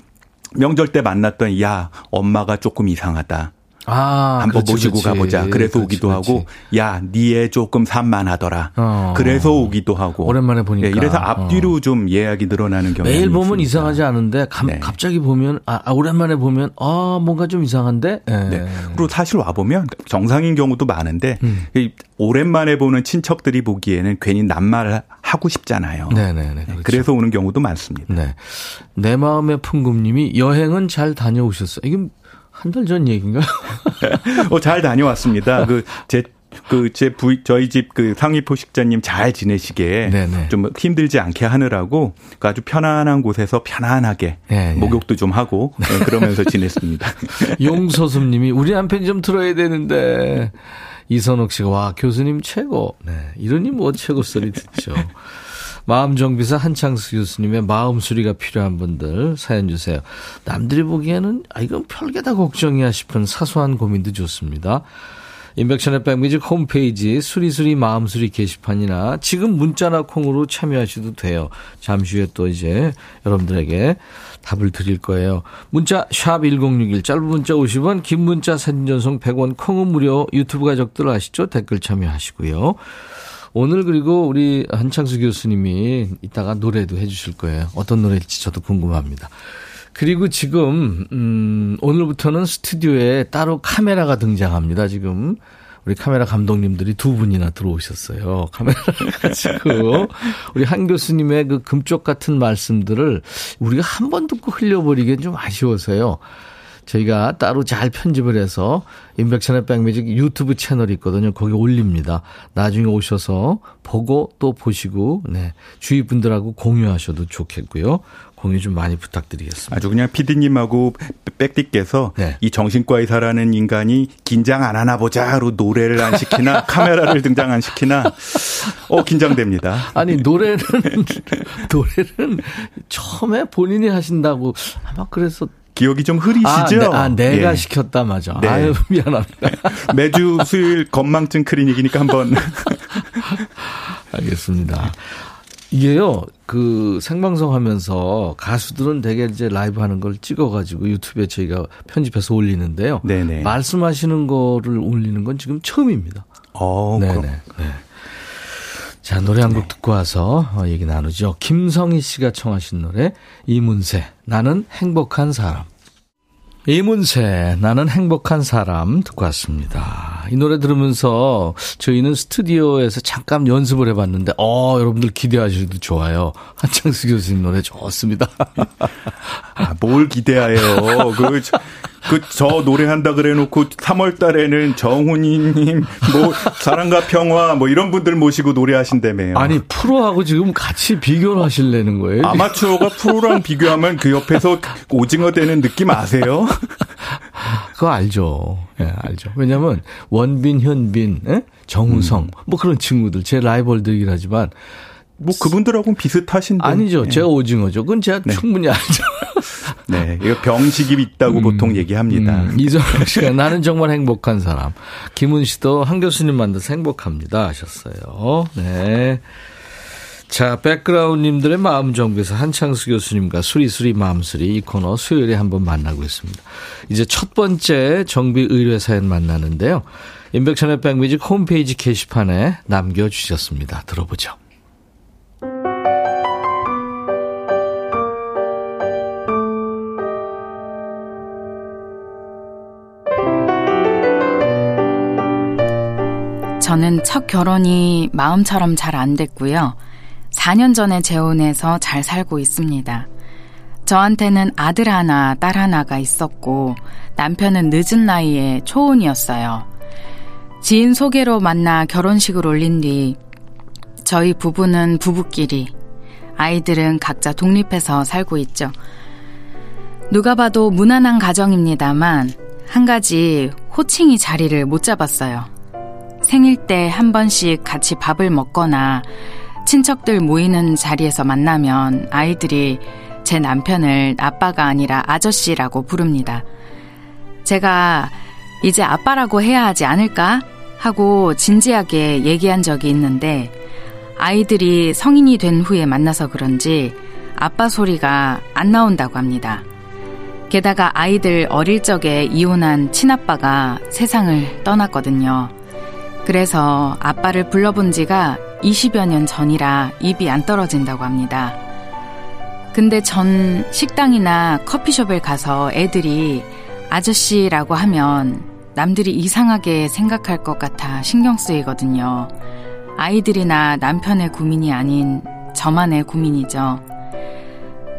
S6: 명절 때 만났던 야 엄마가 조금 이상하다. 아, 한번 그렇지, 모시고 그렇지. 가보자. 그래서 그렇지, 오기도 하고, 야, 니애 조금 산만하더라. 어. 그래서 오기도 하고.
S1: 오랜만에 보니까. 예,
S6: 이래서 앞뒤로 어. 좀 예약이 늘어나는 경우가
S1: 매일 보면 있습니다. 이상하지 않은데, 감, 네. 갑자기 보면, 아, 아, 오랜만에 보면, 아, 뭔가 좀 이상한데? 네. 네.
S6: 그리고 사실 와보면 정상인 경우도 많은데, 음. 오랜만에 보는 친척들이 보기에는 괜히 낱말 하고 싶잖아요. 네네네. 네, 그렇죠. 그래서 오는 경우도 많습니다. 네.
S1: 내 마음의 풍금님이 여행은 잘 다녀오셨어요. 이게 한 달 전 얘기인가?
S6: 어, 잘 다녀왔습니다. 그, 제, 그, 제 부이, 저희 집 그 상위 포식자님 잘 지내시게 네네. 좀 힘들지 않게 하느라고 그 아주 편안한 곳에서 편안하게 네, 목욕도 좀 하고 네, 그러면서 지냈습니다.
S1: 용서슴 님이 우리 남편이 좀 들어야 되는데 이선옥 씨가 와, 교수님 최고. 네. 이러니 뭐 최고 소리 듣죠. 마음정비사 한창수 교수님의 마음 수리가 필요한 분들 사연 주세요. 남들이 보기에는 아 이건 별게다 걱정이야 싶은 사소한 고민도 좋습니다. 인백션의 백뮤직 홈페이지 수리수리 마음수리 게시판이나 지금 문자나 콩으로 참여하셔도 돼요. 잠시 후에 또 이제 여러분들에게 답을 드릴 거예요. 문자 샵1061 짧은 문자 50원 긴 문자 사진 전송 100원 콩은 무료 유튜브 가족들 아시죠? 댓글 참여하시고요. 오늘 그리고 우리 한창수 교수님이 이따가 노래도 해주실 거예요. 어떤 노래일지 저도 궁금합니다. 그리고 지금 음 오늘부터는 스튜디오에 따로 카메라가 등장합니다. 지금 우리 카메라 감독님들이 두 분이나 들어오셨어요. 카메라를 가지고 우리 한 교수님의 그 금쪽 같은 말씀들을 우리가 한 번 듣고 흘려버리기엔 좀 아쉬워서요. 저희가 따로 잘 편집을 해서 인백천의 백뮤직 유튜브 채널이 있거든요. 거기 올립니다. 나중에 오셔서 보고 또 보시고 네. 주위 분들하고 공유하셔도 좋겠고요. 공유 좀 많이 부탁드리겠습니다.
S6: 아주 그냥 피디님하고 백디께서 네. 이 정신과에 사라는 인간이 긴장 안 하나 보자로 노래를 안 시키나 카메라를 등장 안 시키나 어 긴장됩니다.
S1: 아니 노래는 노래는 처음에 본인이 하신다고 아마 그래서
S6: 기억이 좀 흐리시죠? 아, 네,
S1: 아 내가 예. 시켰다 맞아. 네. 아유 미안합니다.
S6: 매주 수요일 건망증 클리닉이니까 한번
S1: 알겠습니다. 이게요, 그 생방송 하면서 가수들은 되게 이제 라이브 하는 걸 찍어가지고 유튜브에 저희가 편집해서 올리는데요. 네네. 말씀하시는 거를 올리는 건 지금 처음입니다.
S6: 어, 네네. 네.
S1: 자, 노래 한곡 네. 듣고 와서 어, 얘기 나누죠. 김성희 씨가 청하신 노래, 이문세, 나는 행복한 사람. 이문세, 나는 행복한 사람 듣고 왔습니다. 이 노래 들으면서 저희는 스튜디오에서 잠깐 연습을 해봤는데, 어, 여러분들 기대하셔도 좋아요. 한창수 교수님 노래 좋습니다.
S6: 아, 뭘 기대해요. 그, 그 저 노래한다 그래놓고 3월 달에는 정훈이님 뭐 사랑과 평화 뭐 이런 분들 모시고 노래하신다며요.
S1: 아니 프로하고 지금 같이 비교를 하실래는 거예요?
S6: 아마추어가 프로랑 비교하면 그 옆에서 오징어 되는 느낌 아세요?
S1: 그거 알죠. 예, 네, 알죠. 왜냐면 원빈, 현빈, 에? 예? 정우성 음. 뭐 그런 친구들 제 라이벌들이긴 하지만
S6: 뭐 그분들하고는 비슷하신데.
S1: 아니죠. 네. 제가 오징어죠. 그건 제가 네. 충분히 알죠.
S6: 네. 이거 병식이 있다고 음, 보통 얘기합니다. 음,
S1: 이정현 씨가 나는 정말 행복한 사람. 김은 씨도 한 교수님 만나서 행복합니다 하셨어요. 네. 자, 백그라운드님들의 마음 정비에서 한창수 교수님과 수리수리 마음수리 이 코너 수요일에 한번 만나고 있습니다. 이제 첫 번째 정비 의뢰 사연 만나는데요. 인백션의 백뮤직 홈페이지 게시판에 남겨주셨습니다. 들어보죠.
S7: 저는 첫 결혼이 마음처럼 잘 안 됐고요. 4년 전에 재혼해서 잘 살고 있습니다. 저한테는 아들 하나, 딸 하나가 있었고, 남편은 늦은 나이에 초혼이었어요. 지인 소개로 만나 결혼식을 올린 뒤, 저희 부부는 부부끼리, 아이들은 각자 독립해서 살고 있죠. 누가 봐도 무난한 가정입니다만, 한 가지 호칭이 자리를 못 잡았어요. 생일 때 한 번씩 같이 밥을 먹거나 친척들 모이는 자리에서 만나면 아이들이 제 남편을 아빠가 아니라 아저씨라고 부릅니다. 제가 이제 아빠라고 해야 하지 않을까? 하고 진지하게 얘기한 적이 있는데 아이들이 성인이 된 후에 만나서 그런지 아빠 소리가 안 나온다고 합니다. 게다가 아이들 어릴 적에 이혼한 친아빠가 세상을 떠났거든요. 그래서 아빠를 불러본 지가 20여 년 전이라 입이 안 떨어진다고 합니다. 근데 전 식당이나 커피숍에 가서 애들이 아저씨라고 하면 남들이 이상하게 생각할 것 같아 신경 쓰이거든요. 아이들이나 남편의 고민이 아닌 저만의 고민이죠.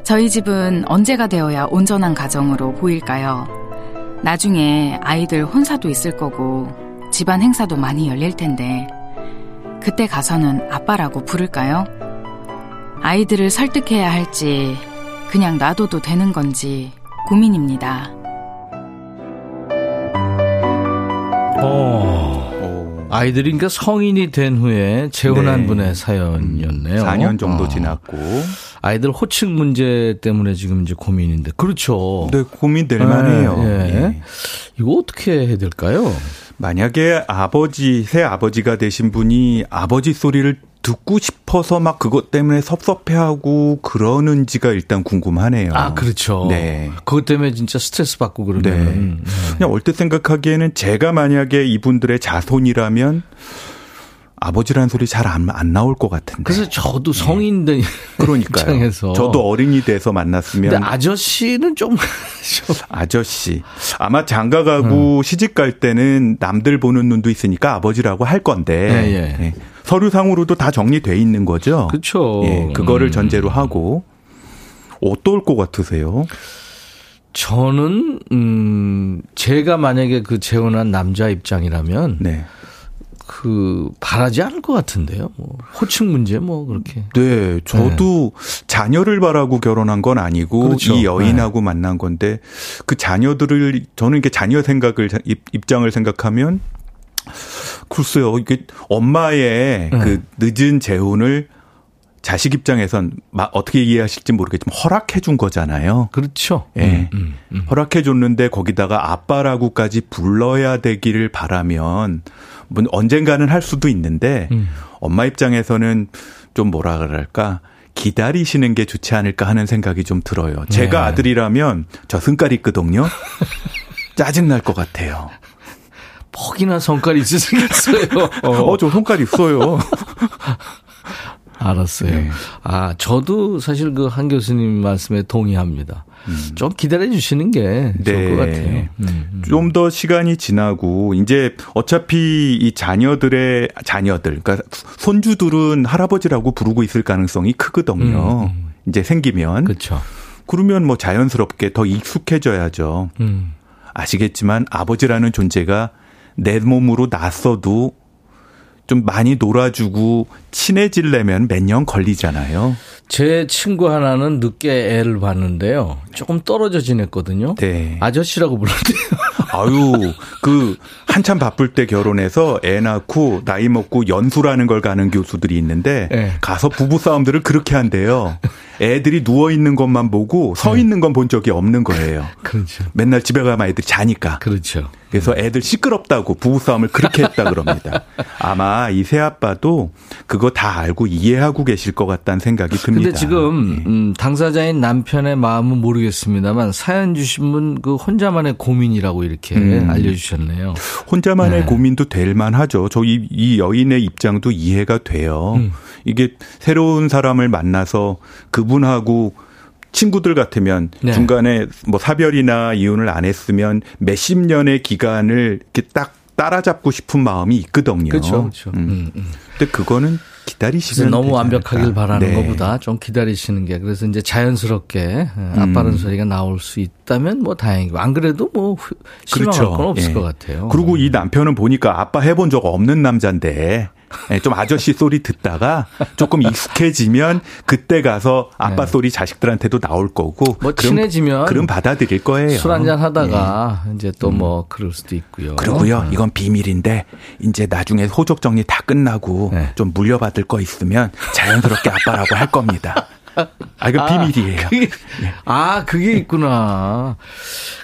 S7: 저희 집은 언제가 되어야 온전한 가정으로 보일까요? 나중에 아이들 혼사도 있을 거고 집안 행사도 많이 열릴 텐데 그때 가서는 아빠라고 부를까요? 아이들을 설득해야 할지 그냥 놔둬도 되는 건지 고민입니다.
S1: 어. 아이들이 그러니까 성인이 된 후에 재혼한 네. 분의 사연이었네요.
S6: 4년 정도 어. 지났고.
S1: 아이들 호칭 문제 때문에 지금 이제 고민인데. 그렇죠.
S6: 네, 고민될 만해요. 네, 예. 예.
S1: 이거 어떻게 해야 될까요?
S6: 만약에 아버지, 새 아버지가 되신 분이 아버지 소리를 듣고 싶어서 막 그것 때문에 섭섭해하고 그러는지가 일단 궁금하네요.
S1: 아, 그렇죠. 네. 그것 때문에 진짜 스트레스 받고 그러면. 네. 네.
S6: 그냥 얼핏 생각하기에는 제가 만약에 이분들의 자손이라면 아버지라는 소리 잘안 안 나올 것 같은데.
S1: 그래서 저도 성인된 네.
S6: 그러니까요. 입장에서 저도 어린이 돼서 만났으면
S1: 근데 아저씨는 좀
S6: 아저씨 아마 장가 가고 음. 시집 갈 때는 남들 보는 눈도 있으니까 아버지라고 할 건데 네, 예. 네. 서류상으로도 다 정리돼 있는 거죠.
S1: 그렇죠.
S6: 예, 그거를 음. 전제로 하고 어떨 것 같으세요?
S1: 저는 음 제가 만약에 그 재혼한 남자 입장이라면 네. 그 바라지 않을 것 같은데요. 뭐 호칭 문제 뭐 그렇게.
S6: 네, 저도 네. 자녀를 바라고 결혼한 건 아니고 그렇죠. 이 여인하고 네. 만난 건데 그 자녀들을 저는 이게 자녀 생각을 입장을 생각하면 글쎄요 이게 엄마의 네. 그 늦은 재혼을 자식 입장에선 어떻게 이해하실지 모르겠지만 허락해 준 거잖아요.
S1: 그렇죠.
S6: 예. 네. 음, 음, 음. 허락해 줬는데 거기다가 아빠라고까지 불러야 되기를 바라면 뭐 언젠가는 할 수도 있는데 음. 엄마 입장에서는 좀 뭐라 그럴까 기다리시는 게 좋지 않을까 하는 생각이 좀 들어요. 제가 네. 아들이라면 저 승깔 있거든요. 짜증 날 것 같아요.
S1: 퍽이나 성깔 있으시겠어요.
S6: 어, 어, 저 성깔 있어요.
S1: 알았어요. 네. 아, 저도 사실 그 한 교수님 말씀에 동의합니다. 음. 좀 기다려 주시는 게 네. 좋을 것 같아요. 음,
S6: 음. 좀더 시간이 지나고 이제 어차피 이 자녀들의 자녀들, 그러니까 손주들은 할아버지라고 부르고 있을 가능성이 크거든요. 음, 음. 이제 생기면.
S1: 그렇죠.
S6: 그러면 뭐 자연스럽게 더 익숙해져야죠. 음. 아시겠지만 아버지라는 존재가 내 몸으로 낯서도 좀 많이 놀아주고 친해질려면 몇 년 걸리잖아요.
S1: 제 친구 하나는 늦게 애를 봤는데요. 조금 떨어져 지냈거든요. 네. 아저씨라고 불렀대요.
S6: 아유, 그 한참 바쁠 때 결혼해서 애 낳고 나이 먹고 연수라는 걸 가는 교수들이 있는데 네. 가서 부부 싸움들을 그렇게 한대요. 애들이 누워 있는 것만 보고 서 네. 있는 건 본 적이 없는 거예요.
S1: 그렇죠.
S6: 맨날 집에 가면 애들이 자니까.
S1: 그렇죠.
S6: 그래서 애들 시끄럽다고 부부 싸움을 그렇게 했다 그럽니다. 아마 이 새 아빠도 그거 다 알고 이해하고 계실 것 같다는 생각이 듭니다.
S1: 근데 지금 네. 음, 당사자인 남편의 마음은 모르겠습니다만 사연 주신 분 그 혼자만의 고민이라고 이렇게 음. 알려주셨네요.
S6: 혼자만의 네. 고민도 될 만하죠. 저이 이 여인의 입장도 이해가 돼요. 음. 이게 새로운 사람을 만나서 그분하고 친구들 같으면 네. 중간에 뭐 사별이나 이혼을 안 했으면 몇십 년의 기간을 이렇게 딱 따라잡고 싶은 마음이 있거든요.
S1: 그렇죠. 그렇죠. 음.
S6: 음, 음. 근데 그거는 기다리시면
S1: 너무 완벽하길 바라는 네. 것보다 좀 기다리시는 게 그래서 이제 자연스럽게 아빠는 음. 소리가 나올 수 있다면 뭐 다행이고 안 그래도 뭐 실망할 그렇죠. 건 없을 예. 것 같아요.
S6: 그리고 이 남편은 보니까 아빠 해본 적 없는 남자인데 네, 좀 아저씨 소리 듣다가 조금 익숙해지면 그때 가서 아빠 네. 소리 자식들한테도 나올 거고
S1: 뭐 친해지면
S6: 그럼 받아들일 거예요.
S1: 술 한잔 하다가 네. 이제 또뭐 음. 그럴 수도 있고요.
S6: 그리고요. 네. 이건 비밀인데 이제 나중에 호적 정리 다 끝나고 네. 좀 물려받을 거 있으면 자연스럽게 아빠라고 할 겁니다. 아, 이거 아, 비밀이에요.
S1: 그게, 아, 그게 있구나.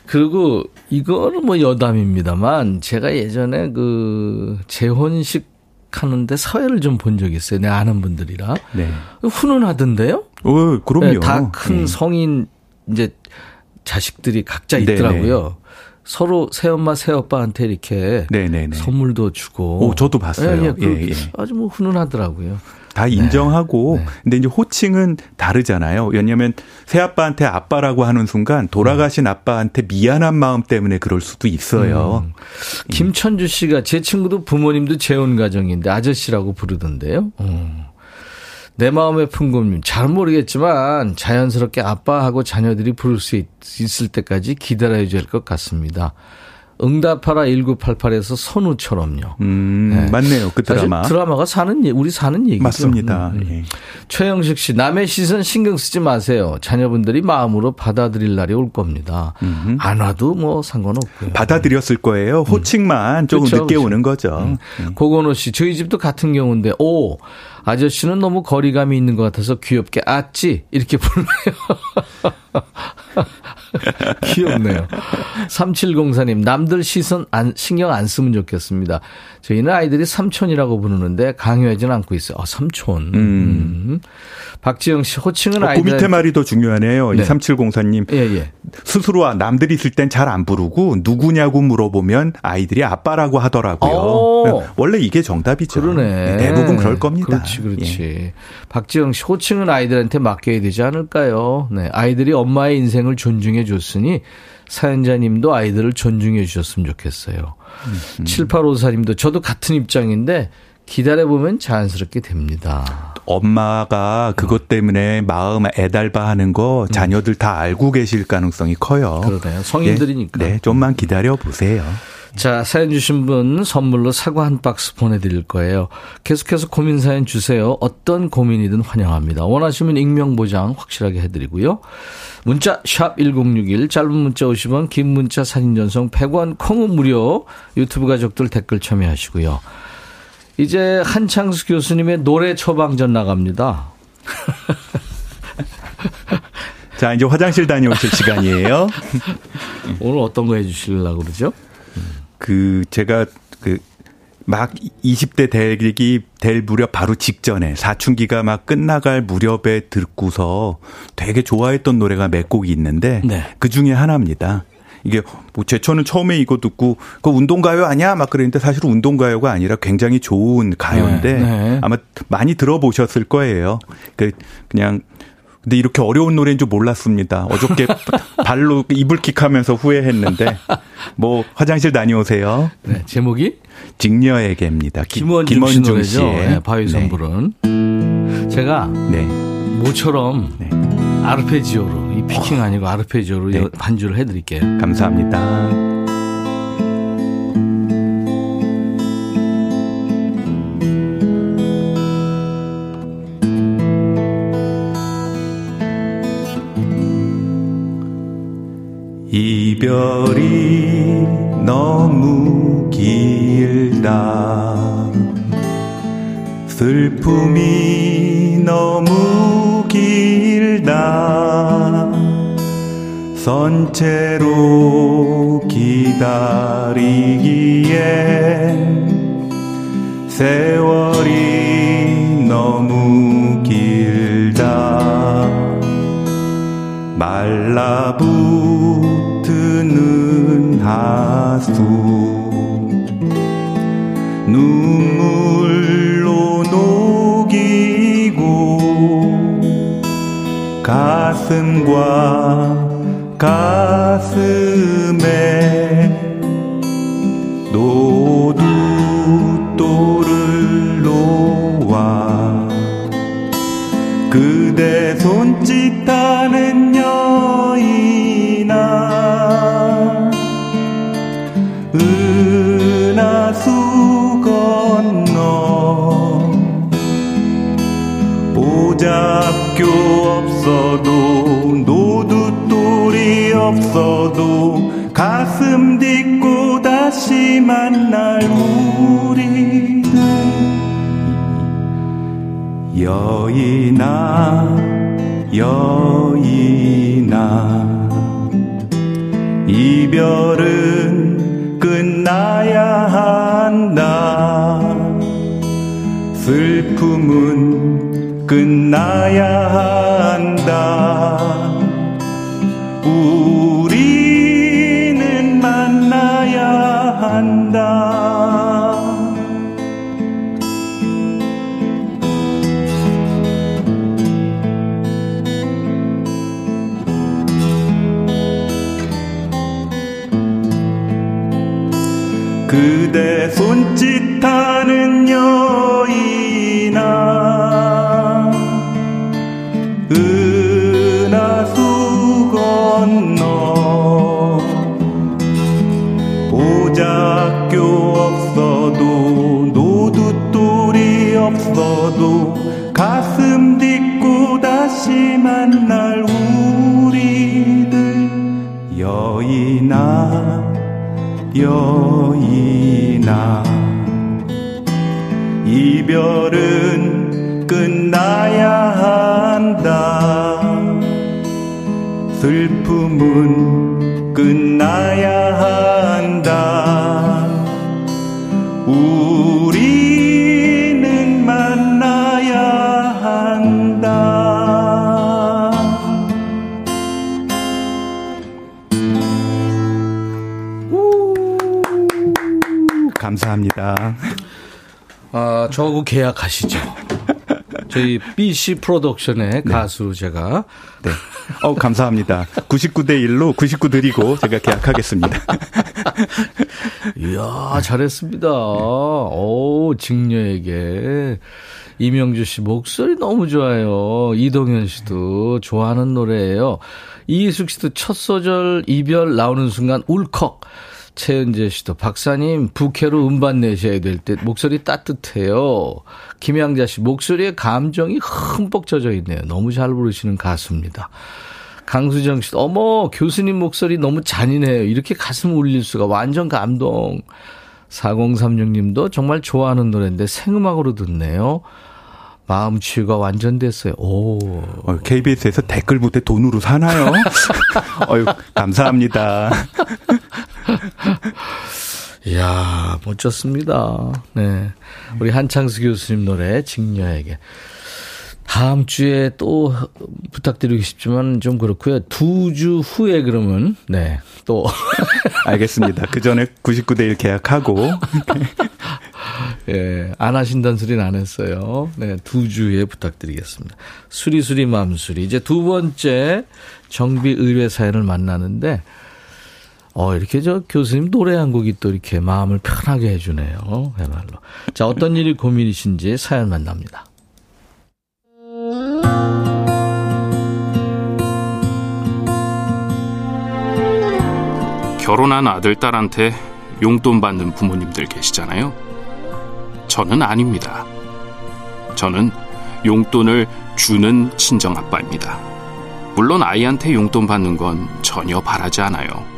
S1: 그리고 이거는 뭐 여담입니다만 제가 예전에 그 재혼식 하는데 사회를 좀 본 적이 있어요. 내 아는 분들이라. 네. 훈훈하던데요?
S6: 어, 그럼요. 네,
S1: 다큰 네. 성인 이제 자식들이 각자 네, 있더라고요. 서로 새엄마 새오빠한테 이렇게 네네네. 네, 선물도 주고.
S6: 오, 저도 봤어요. 예, 예, 예, 예.
S1: 아주 뭐 훈훈하더라고요.
S6: 다 인정하고 네. 네. 근데 이제 호칭은 다르잖아요. 왜냐하면 새 아빠한테 아빠라고 하는 순간 돌아가신 아빠한테 미안한 마음 때문에 그럴 수도 있어요. 음.
S1: 김천주 씨가 제 친구도 부모님도 재혼 가정인데 아저씨라고 부르던데요. 음. 내 마음의 풍금님 잘 모르겠지만 자연스럽게 아빠하고 자녀들이 부를 수 있, 을 때까지 기다려야 될것 같습니다. 응답하라 1988에서 선우처럼요.
S6: 음, 네. 맞네요. 그 드라마.
S1: 드라마가 사는 우리 사는 얘기죠.
S6: 맞습니다. 음, 음. 예.
S1: 최영식 씨, 남의 시선 신경 쓰지 마세요. 자녀분들이 마음으로 받아들일 날이 올 겁니다. 음흠. 안 와도 뭐 상관없고요.
S6: 받아들였을 거예요. 음. 호칭만 음. 조금 그렇죠, 늦게 그렇죠. 오는 거죠. 음.
S1: 음. 고건호 씨, 저희 집도 같은 경우인데, 오, 아저씨는 너무 거리감이 있는 것 같아서 귀엽게 아찌 이렇게 불러요. 귀엽네요. 3704님, 남들 시선 안, 신경 안 쓰면 좋겠습니다. 저희는 아이들이 삼촌이라고 부르는데 강요하지는 않고 있어요. 아, 삼촌. 음. 음. 박지영 씨, 호칭은 어, 아이들.
S6: 그 밑에 말이 더 중요하네요. 네. 이 3704님. 예, 예. 스스로 남들이 있을 땐 잘 안 부르고 누구냐고 물어보면 아이들이 아빠라고 하더라고요. 오. 어. 원래 이게 정답이죠.
S1: 그러네.
S6: 대부분 그럴 겁니다.
S1: 그렇지, 그렇지. 예. 박지영 씨, 호칭은 아이들한테 맡겨야 되지 않을까요? 네. 아이들이 엄마의 인생을 존중해 줬으니 사연자님도 아이들을 존중해 주셨으면 좋겠어요. 음. 7854님도 저도 같은 입장인데 기다려보면 자연스럽게 됩니다.
S6: 엄마가 그것 때문에 마음 애달바 하는 거 자녀들 다 알고 계실 가능성이 커요.
S1: 그러네요. 성인들이니까.
S6: 네, 네 좀만 기다려 보세요.
S1: 자, 사연 주신 분 선물로 사과 한 박스 보내드릴 거예요. 계속해서 고민 사연 주세요. 어떤 고민이든 환영합니다. 원하시면 익명 보장 확실하게 해드리고요. 문자 샵 1061, 짧은 문자 50원, 긴 문자 사진 전송 100원, 콩은 무료. 유튜브 가족들 댓글 참여하시고요. 이제 한창수 교수님의 노래 처방전 나갑니다.
S6: 자, 이제 화장실 다녀오실 시간이에요.
S1: 오늘 어떤 거 해주시려고 그러죠?
S6: 그, 제가 그, 막 20대 대기 될 무렵 바로 직전에 사춘기가 막 끝나갈 무렵에 듣고서 되게 좋아했던 노래가 몇 곡이 있는데 네. 그 중에 하나입니다. 이게 뭐 제초는 처음에 이거 듣고 그 운동 가요 아니야 막 그랬는데 사실 운동 가요가 아니라 굉장히 좋은 가요인데 네, 네. 아마 많이 들어보셨을 거예요. 그 그냥 근데 이렇게 어려운 노래인 줄 몰랐습니다. 어저께 발로 이불킥 하면서 후회했는데 뭐 화장실 다녀오세요.
S1: 네, 제목이
S6: 직녀에게입니다.
S1: 김원중, 김원중 씨의 네, 바위 선불은 네. 제가 네. 모처럼 네. 아르페지오로 이 피킹 아니고 아르페지오로 네. 반주를 해드릴게요.
S6: 감사합니다. 이별이 너무 길다. 슬픔이 너무 길다. 선체로 기다리기엔 세월이 너무 길다. 말라부 하수 눈물로 녹이고 가슴과 가슴에 노두돌을 놓아 그대 손짓 다시 만날 우리들 여인아 여인아 이별은 끝나야 한다. 슬픔은 끝나야 한다 그대 손짓하는 여인아 은하수 건너 오작교 없어도 노두돌이 없어도 가슴 딛고 다시 만날 우리들 여인아 여 인아 이별은 끝나야 한다. 슬픔은 끝나야 한다 감사합니다.
S1: 아, 저하고 계약하시죠. 저희 BC 프로덕션의 네. 가수 제가.
S6: 네. 어, 감사합니다. 99대 1로 99 드리고 제가 계약하겠습니다.
S1: 이야, 잘했습니다. 오, 직녀에게. 이명주 씨 목소리 너무 좋아요. 이동현 씨도 좋아하는 노래예요. 이희숙 씨도 첫 소절 이별 나오는 순간 울컥. 최은재 씨도 박사님 부캐로 음반 내셔야 될 때 목소리 따뜻해요. 김양자 씨 목소리에 감정이 흠뻑 젖어 있네요. 너무 잘 부르시는 가수입니다. 강수정 씨, 어머 교수님 목소리 너무 잔인해요. 이렇게 가슴 울릴 수가 완전 감동. 4036님도 정말 좋아하는 노래인데 생음악으로 듣네요. 마음 치유가 완전 됐어요. 오.
S6: 어, KBS에서 댓글 못해 돈으로 사나요? 어유 감사합니다.
S1: 이야, 멋졌습니다. 네. 우리 한창수 교수님 노래, 직녀에게. 다음 주에 또 부탁드리고 싶지만 좀 그렇고요. 두 주 후에 그러면, 네, 또.
S6: 알겠습니다. 그 전에 99대 1 계약하고.
S1: 예, 안 하신다는 소리는 안 했어요. 네, 두 주에 부탁드리겠습니다. 수리수리 맘수리. 이제 두 번째 정비 의뢰 사연을 만나는데, 어, 이렇게 저 교수님 노래 한 곡이 또 이렇게 마음을 편하게 해주네요. 그야말로. 자, 어떤 일이 고민이신지 사연 만납니다.
S8: 결혼한 아들, 딸한테 용돈 받는 부모님들 계시잖아요. 저는 아닙니다. 저는 용돈을 주는 친정아빠입니다. 물론 아이한테 용돈 받는 건 전혀 바라지 않아요.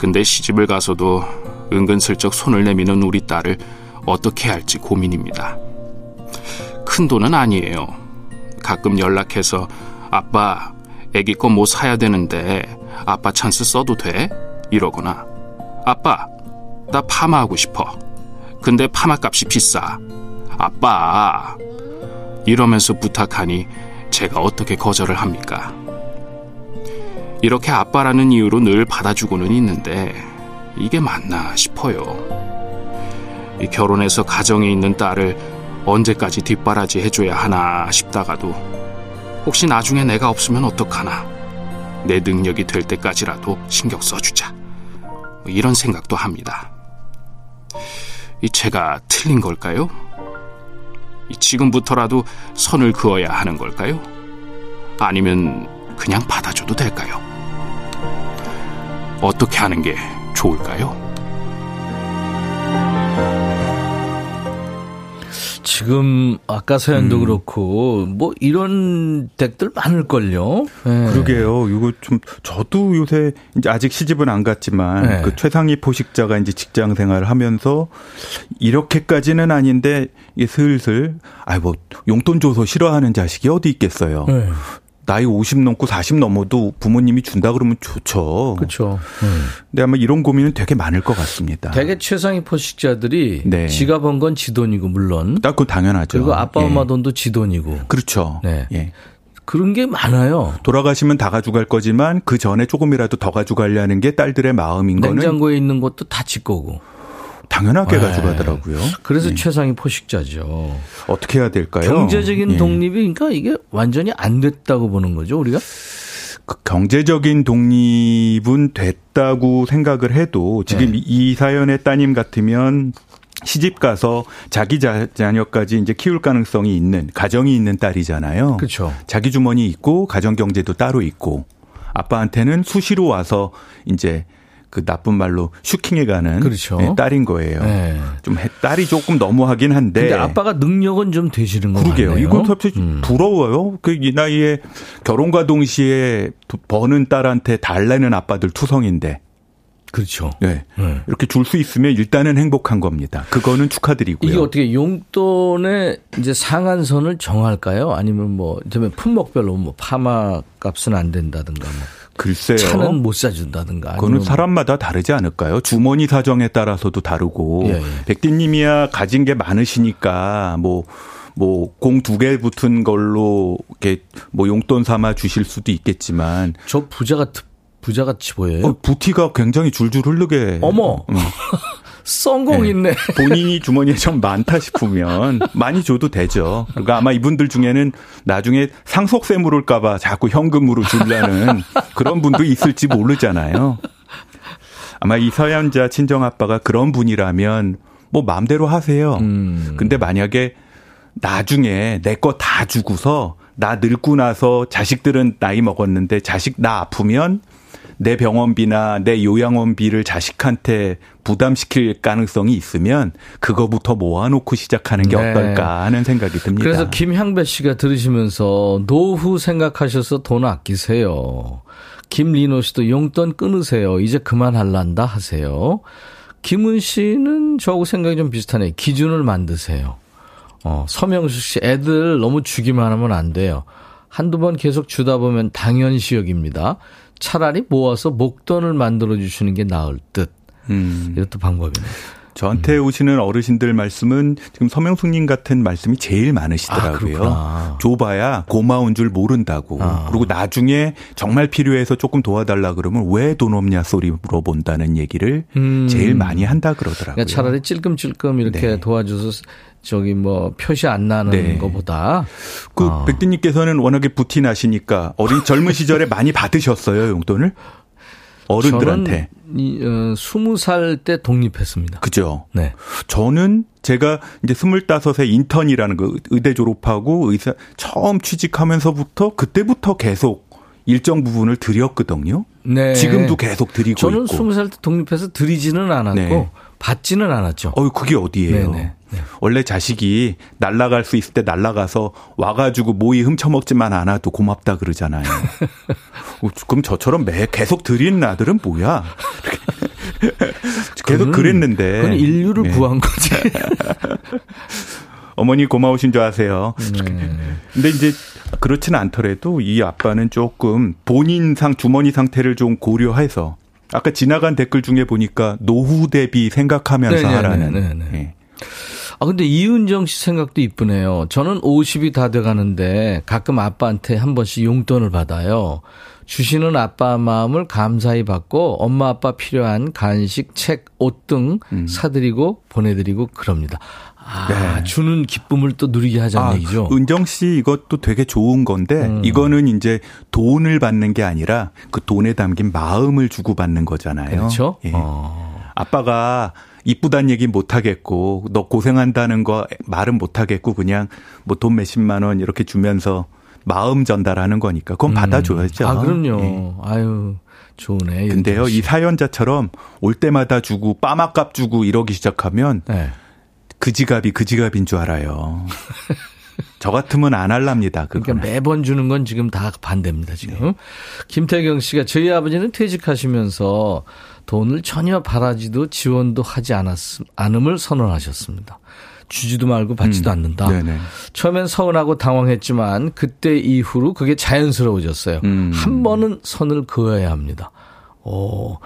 S8: 근데 시집을 가서도 은근슬쩍 손을 내미는 우리 딸을 어떻게 할지 고민입니다. 큰 돈은 아니에요. 가끔 연락해서 아빠 애기 거 뭐 사야 되는데 아빠 찬스 써도 돼? 이러거나 아빠 나 파마하고 싶어. 근데 파마 값이 비싸. 아빠 이러면서 부탁하니 제가 어떻게 거절을 합니까? 이렇게 아빠라는 이유로 늘 받아주고는 있는데 이게 맞나 싶어요. 결혼해서 가정에 있는 딸을 언제까지 뒷바라지 해줘야 하나 싶다가도 혹시 나중에 내가 없으면 어떡하나 내 능력이 될 때까지라도 신경 써주자 이런 생각도 합니다. 이 제가 틀린 걸까요? 지금부터라도 선을 그어야 하는 걸까요? 아니면 그냥 받아줘도 될까요? 어떻게 하는 게 좋을까요?
S1: 지금 아까 사연도 음. 그렇고 뭐 이런 덱들 많을걸요.
S6: 네. 그러게요. 이거 좀 저도 요새 이제 아직 시집은 안 갔지만 네. 그 최상위 포식자가 이제 직장 생활을 하면서 이렇게까지는 아닌데 이게 슬슬 아이 뭐 용돈 줘서 싫어하는 자식이 어디 있겠어요. 네. 나이 50 넘고 40 넘어도 부모님이 준다 그러면 좋죠.
S1: 그렇죠.
S6: 음. 근데 아마 이런 고민은 되게 많을 것 같습니다.
S1: 되게 최상위 포식자들이 네. 지가 번 건 지 돈이고 물론.
S6: 딱그 당연하죠.
S1: 그리고 아빠 엄마 예. 돈도 지 돈이고.
S6: 그렇죠. 네. 예.
S1: 그런 게 많아요.
S6: 돌아가시면 다 가져갈 거지만 그 전에 조금이라도 더 가져가려는 게 딸들의 마음인
S1: 냉장고에
S6: 거는
S1: 냉장고에 있는 것도 다 지 거고.
S6: 당연하게 네. 가져가더라고요.
S1: 그래서 네. 최상위 포식자죠.
S6: 어떻게 해야 될까요?
S1: 경제적인 예. 독립이 그러니까 이게 완전히 안 됐다고 보는 거죠, 우리가?
S6: 그 경제적인 독립은 됐다고 생각을 해도 지금 네. 이 사연의 따님 같으면 시집 가서 자기 자, 자녀까지 이제 키울 가능성이 있는 가정이 있는 딸이잖아요.
S1: 그렇죠.
S6: 자기 주머니 있고 가정 경제도 따로 있고 아빠한테는 수시로 와서 이제 그 나쁜 말로 슈킹해 가는
S1: 그렇죠.
S6: 네, 딸인 거예요. 네. 좀 딸이 조금 너무하긴 한데.
S1: 근데 아빠가 능력은 좀 되시는 거
S6: 그러게요. 같네요. 이건 사실 음. 부러워요. 그 이 나이에 결혼과 동시에 버는 딸한테 달래는 아빠들 투성인데.
S1: 그렇죠.
S6: 네. 네. 이렇게 줄 수 있으면 일단은 행복한 겁니다. 그거는 축하드리고요.
S1: 이게 어떻게 용돈의 이제 상한선을 정할까요? 아니면 뭐, 품목별로 뭐 파마 값은 안 된다든가 뭐.
S6: 글쎄요.
S1: 차는 못 사준다든가.
S6: 그거는 뭐. 사람마다 다르지 않을까요? 주머니 사정에 따라서도 다르고. 예, 예. 백디님이야 가진 게 많으시니까 뭐. 뭐, 공 두 개 붙은 걸로, 이렇게, 뭐, 용돈 삼아 주실 수도 있겠지만.
S1: 저 부자가, 부자같이 보여요? 어,
S6: 부티가 굉장히 줄줄 흐르게.
S1: 어머! 응. 썬공 네. 있네.
S6: 본인이 주머니에 좀 많다 싶으면 많이 줘도 되죠. 그러니까 아마 이분들 중에는 나중에 상속세 물을까봐 자꾸 현금으로 주려는 그런 분도 있을지 모르잖아요. 아마 이 서양자 친정 아빠가 그런 분이라면 뭐 마음대로 하세요. 음. 근데 만약에 나중에 내 거 다 주고서 나 늙고 나서 자식들은 나이 먹었는데 자식 나 아프면 내 병원비나 내 요양원비를 자식한테 부담시킬 가능성이 있으면 그거부터 모아놓고 시작하는 게 네. 어떨까 하는 생각이 듭니다.
S1: 그래서 김향배 씨가 들으시면서 노후 생각하셔서 돈 아끼세요. 김리노 씨도 용돈 끊으세요. 이제 그만할란다 하세요. 김은 씨는 저하고 생각이 좀 비슷하네. 기준을 만드세요. 어, 서명수 씨, 애들 너무 주기만 하면 안 돼요. 한두 번 계속 주다 보면 당연시 여깁니다. 차라리 모아서 목돈을 만들어 주시는 게 나을 듯. 음. 이것도 방법이네요.
S6: 저한테 음. 오시는 어르신들 말씀은 지금 서명숙님 같은 말씀이 제일 많으시더라고요. 아, 줘봐야 고마운 줄 모른다고. 아. 그리고 나중에 정말 필요해서 조금 도와달라 그러면 왜 돈 없냐 소리 물어본다는 얘기를 음. 제일 많이 한다 그러더라고요. 그러니까
S1: 차라리 찔끔찔끔 이렇게 네. 도와줘서 저기 뭐 표시 안 나는 네. 것보다
S6: 그 어. 백디님께서는 워낙에 부티 나시니까 어린 젊은 시절에 많이 받으셨어요 용돈을 어른들한테.
S1: 저는 20살 어, 때 독립했습니다.
S6: 그죠. 네. 저는 제가 이제 25세 인턴이라는 그 의대 졸업하고 의사 처음 취직하면서부터 그때부터 계속 일정 부분을 드렸거든요. 네. 지금도 계속 드리고
S1: 저는
S6: 있고.
S1: 20살 때 독립해서 드리지는 않았고 네. 받지는 않았죠.
S6: 어, 그게 어디예요? 네네. 네. 원래 자식이 날라갈 수 있을 때 날라가서 와가지고 모이 훔쳐먹지만 않아도 고맙다 그러잖아요. 그럼 저처럼 매 계속 드리는 아들은 뭐야? 계속 그랬는데.
S1: 그건 인류를 네. 구한 거지.
S6: 어머니 고마우신 줄 아세요. 네. 근데 이제 그렇지는 않더라도 이 아빠는 조금 본인상 주머니 상태를 좀 고려해서 아까 지나간 댓글 중에 보니까 노후 대비 생각하면서 네네네네. 하라는. 네네. 네.
S1: 아, 근데 이은정 씨 생각도 이쁘네요. 저는 50이 다 돼 가는데 가끔 아빠한테 한 번씩 용돈을 받아요. 주시는 아빠 마음을 감사히 받고 엄마 아빠 필요한 간식, 책, 옷등 음. 사드리고 보내드리고 그럽니다. 아, 네. 주는 기쁨을 또 누리게 하자는 아, 얘기죠.
S6: 은정 씨 이것도 되게 좋은 건데 음. 이거는 이제 돈을 받는 게 아니라 그 돈에 담긴 마음을 주고 받는 거잖아요.
S1: 그렇죠. 예. 어.
S6: 아빠가 이쁘단 얘기 못 하겠고 너 고생한다는 거 말은 못 하겠고 그냥 뭐 돈 몇십만 원 이렇게 주면서 마음 전달하는 거니까 그건 음. 받아줘야죠.
S1: 아 그럼요. 예. 아유. 좋네.
S6: 근데요, 이 사연자처럼 올 때마다 주고 빠마값 주고 이러기 시작하면 네. 그 지갑이 그 지갑인 줄 알아요. 저 같으면 안 할랍니다.
S1: 그러니까 매번 주는 건 지금 다 반대입니다, 지금. 네. 김태경 씨가 저희 아버지는 퇴직하시면서 돈을 전혀 바라지도 지원도 하지 않았, 않음을 선언하셨습니다. 주지도 말고 받지도 음. 않는다. 네네. 처음엔 서운하고 당황했지만 그때 이후로 그게 자연스러워졌어요. 음. 한 번은 선을 그어야 합니다. 오,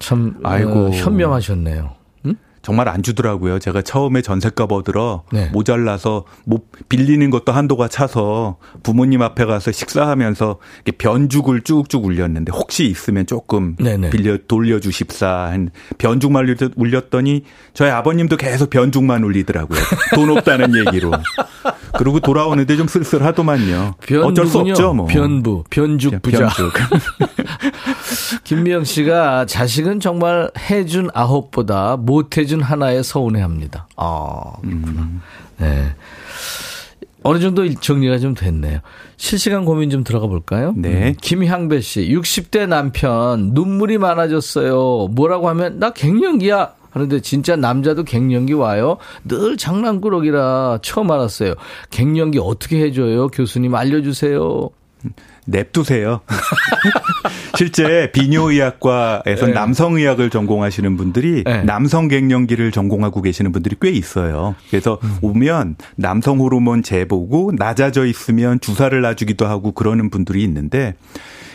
S1: 참, 아이고. 어, 현명하셨네요.
S6: 정말 안 주더라고요. 제가 처음에 전세값 얻으러 네. 모자라서 뭐 빌리는 것도 한도가 차서 부모님 앞에 가서 식사하면서 변죽을 쭉쭉 울렸는데 혹시 있으면 조금 네네. 빌려 돌려주십사 한 변죽만 울렸더니 저희 아버님도 계속 변죽만 울리더라고요. 돈 없다는 얘기로. 그리고 돌아오는데 좀 쓸쓸하더만요. 어쩔 수 없죠, 뭐.
S1: 변부, 변죽 부자. 변죽. 김미영 씨가 자식은 정말 해준 아홉보다 못해준 하나에 서운해합니다. 아, 그렇구나. 음. 네. 어느 정도 정리가 좀 됐네요. 실시간 고민 좀 들어가 볼까요?
S6: 네. 음.
S1: 김향배 씨, 60대 남편 눈물이 많아졌어요. 뭐라고 하면 나 갱년기야. 하는데 진짜 남자도 갱년기 와요. 늘 장난꾸러기라 처음 알았어요. 갱년기 어떻게 해줘요? 교수님 알려주세요.
S6: 냅두세요. 실제 비뇨의학과에서 네. 남성의학을 전공하시는 분들이 네. 남성 갱년기를 전공하고 계시는 분들이 꽤 있어요. 그래서 음. 오면 남성 호르몬 재보고 낮아져 있으면 주사를 놔주기도 하고 그러는 분들이 있는데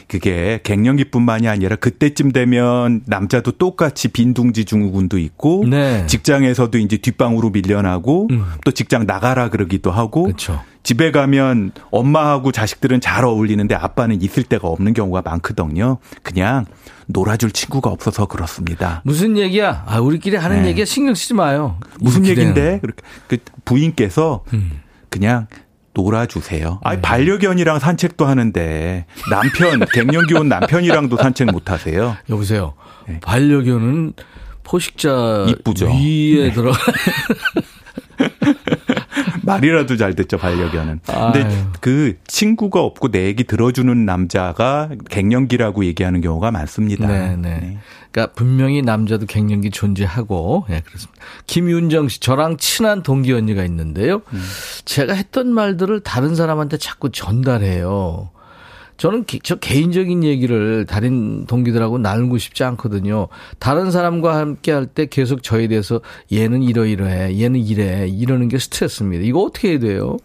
S6: 그게 갱년기뿐만이 아니라 그때쯤 되면 남자도 똑같이 빈둥지 증후군도 있고 네. 직장에서도 이제 뒷방으로 밀려나고 음. 또 직장 나가라 그러기도 하고
S1: 그렇죠.
S6: 집에 가면 엄마하고 자식들은 잘 어울리는데 아빠는 있을 데가 없는 경우가 많거든요. 그냥 놀아줄 친구가 없어서 그렇습니다.
S1: 무슨 얘기야? 아, 우리끼리 하는 네. 얘기야 신경 쓰지 마요.
S6: 무슨 얘기인데? 그 부인께서 음. 그냥 놀아주세요. 아니, 네. 반려견이랑 산책도 하는데 남편, 갱년기 온 남편이랑도 산책 못 하세요?
S1: 여보세요. 네. 반려견은 포식자 이쁘죠. 위에 네. 들어가.
S6: 말이라도 잘 듣죠 반려견은. 근데 아유. 그 친구가 없고 내 얘기 들어주는 남자가 갱년기라고 얘기하는 경우가 많습니다.
S1: 네, 네. 네. 그러니까 분명히 남자도 갱년기 존재하고, 예, 네, 그렇습니다. 김윤정 씨, 저랑 친한 동기 언니가 있는데요. 음. 제가 했던 말들을 다른 사람한테 자꾸 전달해요. 저는 저 개인적인 얘기를 다른 동기들하고 나누고 싶지 않거든요. 다른 사람과 함께 할 때 계속 저에 대해서 얘는 이러이러해, 얘는 이래, 이러는 게 스트레스입니다. 이거 어떻게 해야 돼요?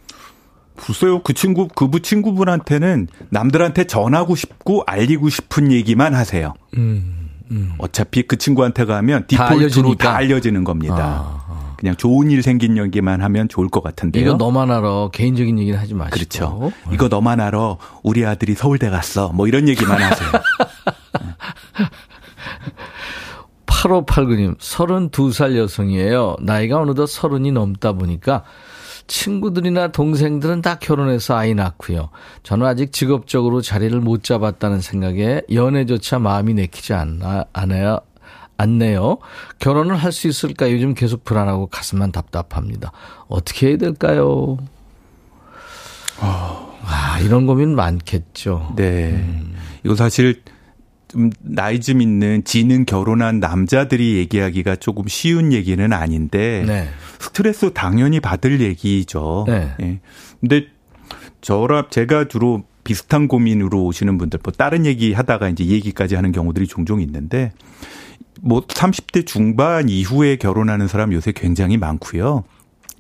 S6: 글쎄요, 그 친구, 그부 친구분한테는 남들한테 전하고 싶고 알리고 싶은 얘기만 하세요. 음, 음. 어차피 그 친구한테 가면 디폴트로 다, 다 알려지는 겁니다. 아, 아. 그냥 좋은 일 생긴 얘기만 하면 좋을 것 같은데요.
S1: 이거 너만 알아. 개인적인 얘기는 하지 마시고.
S6: 그렇죠. 이거 너만 알아. 우리 아들이 서울대 갔어. 뭐 이런 얘기만 하세요.
S1: 8589님, 32살 여성이에요. 나이가 어느덧 서른이 넘다 보니까 친구들이나 동생들은 다 결혼해서 아이 낳고요. 저는 아직 직업적으로 자리를 못 잡았다는 생각에 연애조차 마음이 내키지 않아, 않아요. 않네요. 결혼을 할 수 있을까 요즘 계속 불안하고 가슴만 답답합니다. 어떻게 해야 될까요? 아, 이런 고민 많겠죠.
S6: 네. 음. 이거 사실 좀 나이 좀 있는 지는 결혼한 남자들이 얘기하기가 조금 쉬운 얘기는 아닌데 네. 스트레스 당연히 받을 얘기죠. 네. 예. 근데 저랑 제가 주로 비슷한 고민으로 오시는 분들 뭐 다른 얘기 하다가 이제 얘기까지 하는 경우들이 종종 있는데 뭐 30대 중반 이후에 결혼하는 사람 요새 굉장히 많고요.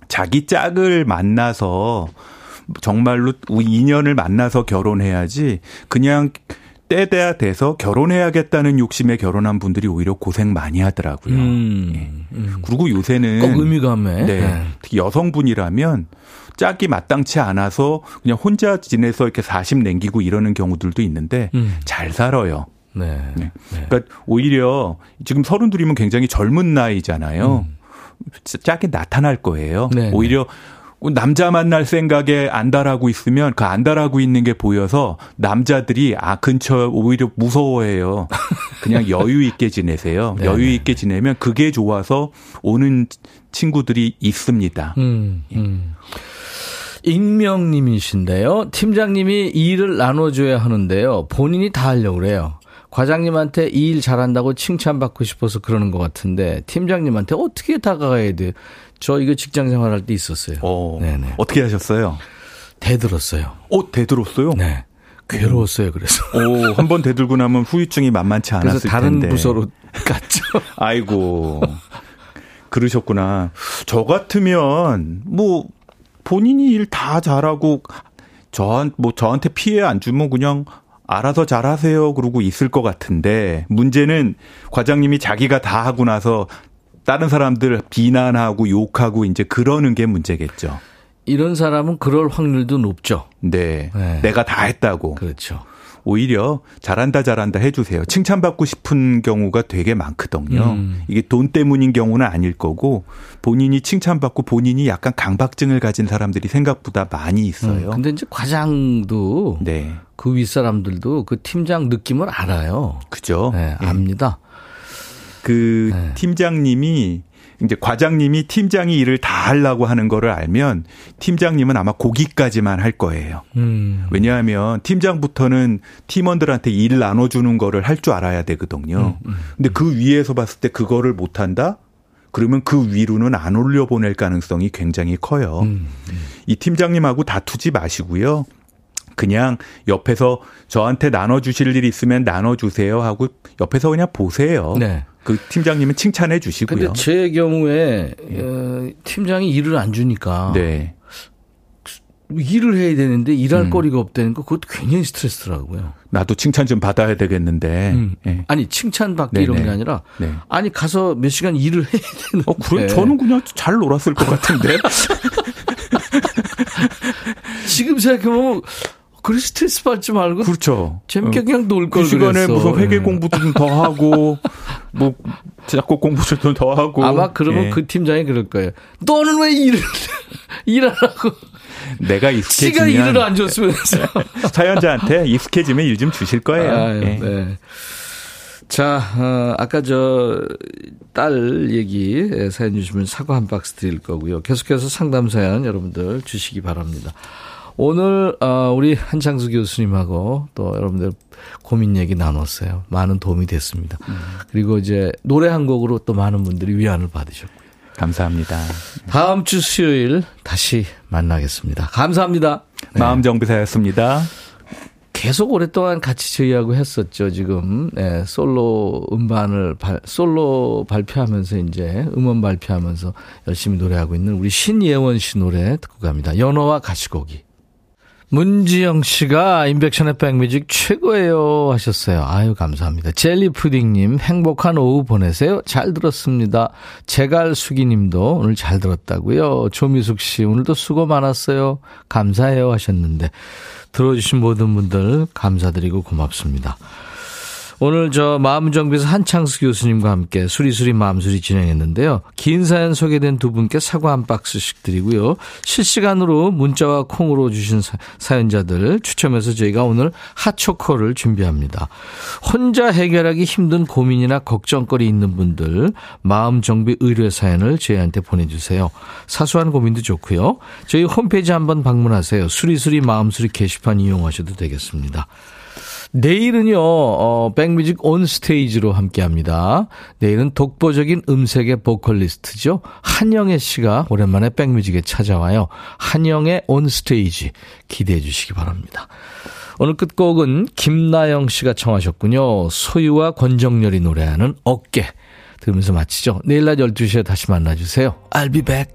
S6: 자기 짝을 만나서 정말로 인연을 만나서 결혼해야지 그냥 때돼야 돼서 결혼해야겠다는 욕심에 결혼한 분들이 오히려 고생 많이 하더라고요. 음, 예. 음. 그리고 요새는
S1: 꼭 의미감에
S6: 네, 네. 특히 여성분이라면 짝이 마땅치 않아서 그냥 혼자 지내서 이렇게 40 남기고 이러는 경우들도 있는데 음. 잘 살아요. 네. 네. 네. 그러니까 오히려 지금 서른 둘이면 굉장히 젊은 나이잖아요. 음. 짝이 나타날 거예요. 네, 네. 오히려 남자 만날 생각에 안달하고 있으면 그 안달하고 있는 게 보여서 남자들이 아 근처 오히려 무서워해요. 그냥 여유 있게 지내세요. 네 여유 있게 지내면 그게 좋아서 오는 친구들이 있습니다. 음, 음.
S1: 익명님이신데요. 팀장님이 일을 나눠줘야 하는데요. 본인이 다 하려고 그래요. 과장님한테 이 일 잘한다고 칭찬받고 싶어서 그러는 것 같은데 팀장님한테 어떻게 다가가야 돼? 저 이거 직장 생활할 때 있었어요. 어,
S6: 네네. 어떻게 하셨어요?
S1: 대들었어요.
S6: 어, 대들었어요?
S1: 네. 괴로웠어요. 그래서.
S6: 오, 한 번 대들고 나면 후유증이 만만치 않았을 그래서
S1: 다른
S6: 텐데.
S1: 부서로 갔죠.
S6: 아이고. 그러셨구나. 저 같으면 뭐 본인이 일 다 잘하고 저한 뭐 저한테 피해 안 주면 그냥 알아서 잘하세요 그러고 있을 것 같은데 문제는 과장님이 자기가 다 하고 나서 다른 사람들 비난하고 욕하고 이제 그러는 게 문제겠죠.
S1: 이런 사람은 그럴 확률도 높죠.
S6: 네. 네. 내가 다 했다고.
S1: 그렇죠.
S6: 오히려 잘한다 잘한다 해주세요. 칭찬받고 싶은 경우가 되게 많거든요. 음. 이게 돈 때문인 경우는 아닐 거고 본인이 칭찬받고 본인이 약간 강박증을 가진 사람들이 생각보다 많이 있어요.
S1: 음. 근데 이제 과장도 네. 그 윗사람들도 그 팀장 느낌을 알아요.
S6: 그죠?
S1: 네, 압니다.
S6: 그 네. 팀장님이 이제 과장님이 팀장이 일을 다 하려고 하는 거를 알면 팀장님은 아마 고기까지만 할 거예요. 음. 왜냐하면 팀장부터는 팀원들한테 일 나눠주는 거를 할 줄 알아야 되거든요. 음, 음, 근데 그 위에서 봤을 때 그거를 못 한다? 그러면 그 위로는 안 올려보낼 가능성이 굉장히 커요. 음, 음. 이 팀장님하고 다투지 마시고요. 그냥 옆에서 저한테 나눠주실 일 있으면 나눠주세요 하고 옆에서 그냥 보세요. 네. 그 팀장님은 칭찬해 주시고요.
S1: 근데 제 경우에 어, 팀장이 일을 안 주니까 네. 일을 해야 되는데 일할 음. 거리가 없다는 거 그것도 굉장히 스트레스더라고요.
S6: 나도 칭찬 좀 받아야 되겠는데. 음.
S1: 네. 아니 칭찬 받기 네네. 이런 게 아니라 네. 아니 가서 몇 시간 일을 해야 되는데. 어
S6: 그래 저는 그냥 잘 놀았을 것 같은데.
S1: 지금 생각해보면 그래 스트레스 받지 말고
S6: 그렇죠.
S1: 재밌게 그냥 놀걸
S6: 그 시간에 그랬어. 무슨 회계 네. 공부도 좀 더 하고 뭐 작곡 공부도 좀 더 하고
S1: 아마 그러면 예. 그 팀장이 그럴 거예요. 너는 왜 일을 일하라고
S6: 내가 익숙해지면
S1: 지가 일을 안 줬으면서
S6: 사연자한테 익숙해지면 일 좀 주실 거예요. 아, 예. 네.
S1: 자, 어, 아까 저 딸 얘기 사연 주시면 사과 한 박스 드릴 거고요. 계속해서 상담 사연 여러분들 주시기 바랍니다. 오늘 어, 우리 한창수 교수님하고 또 여러분들 고민 얘기 나눴어요. 많은 도움이 됐습니다. 음. 그리고 이제 노래 한 곡으로 또 많은 분들이 위안을 받으셨고요.
S6: 감사합니다.
S1: 다음 주 수요일 다시 만나겠습니다. 감사합니다.
S6: 네. 마음 정비사였습니다.
S1: 계속 오랫동안 같이 저희하고 했었죠. 지금 네, 솔로 음반을 발, 솔로 발표하면서 이제 음원 발표하면서 열심히 노래하고 있는 우리 신예원 씨 노래 듣고 갑니다. 연어와 가시고기. 문지영 씨가 인백션의 백뮤직 최고예요 하셨어요. 아유 감사합니다. 젤리푸딩님 행복한 오후 보내세요. 잘 들었습니다. 제갈수기 님도 오늘 잘 들었다고요. 조미숙 씨 오늘도 수고 많았어요. 감사해요 하셨는데 들어주신 모든 분들 감사드리고 고맙습니다. 오늘 저 마음정비에서 한창수 교수님과 함께 수리수리 마음수리 진행했는데요. 긴 사연 소개된 두 분께 사과 한 박스씩 드리고요. 실시간으로 문자와 콩으로 주신 사, 연자들 추첨해서 저희가 오늘 핫초코를 준비합니다. 혼자 해결하기 힘든 고민이나 걱정거리 있는 분들 마음정비 의뢰 사연을 저희한테 보내주세요. 사소한 고민도 좋고요. 저희 홈페이지 한번 방문하세요. 수리수리 마음수리 게시판 이용하셔도 되겠습니다. 내일은요, 어, 백뮤직 온 스테이지로 함께 합니다. 내일은 독보적인 음색의 보컬리스트죠. 한영애 씨가 오랜만에 백뮤직에 찾아와요. 한영의 온 스테이지 기대해 주시기 바랍니다. 오늘 끝곡은 김나영 씨가 청하셨군요. 소유와 권정열이 노래하는 어깨. 들으면서 마치죠. 내일 낮 12시에 다시 만나주세요. I'll be back.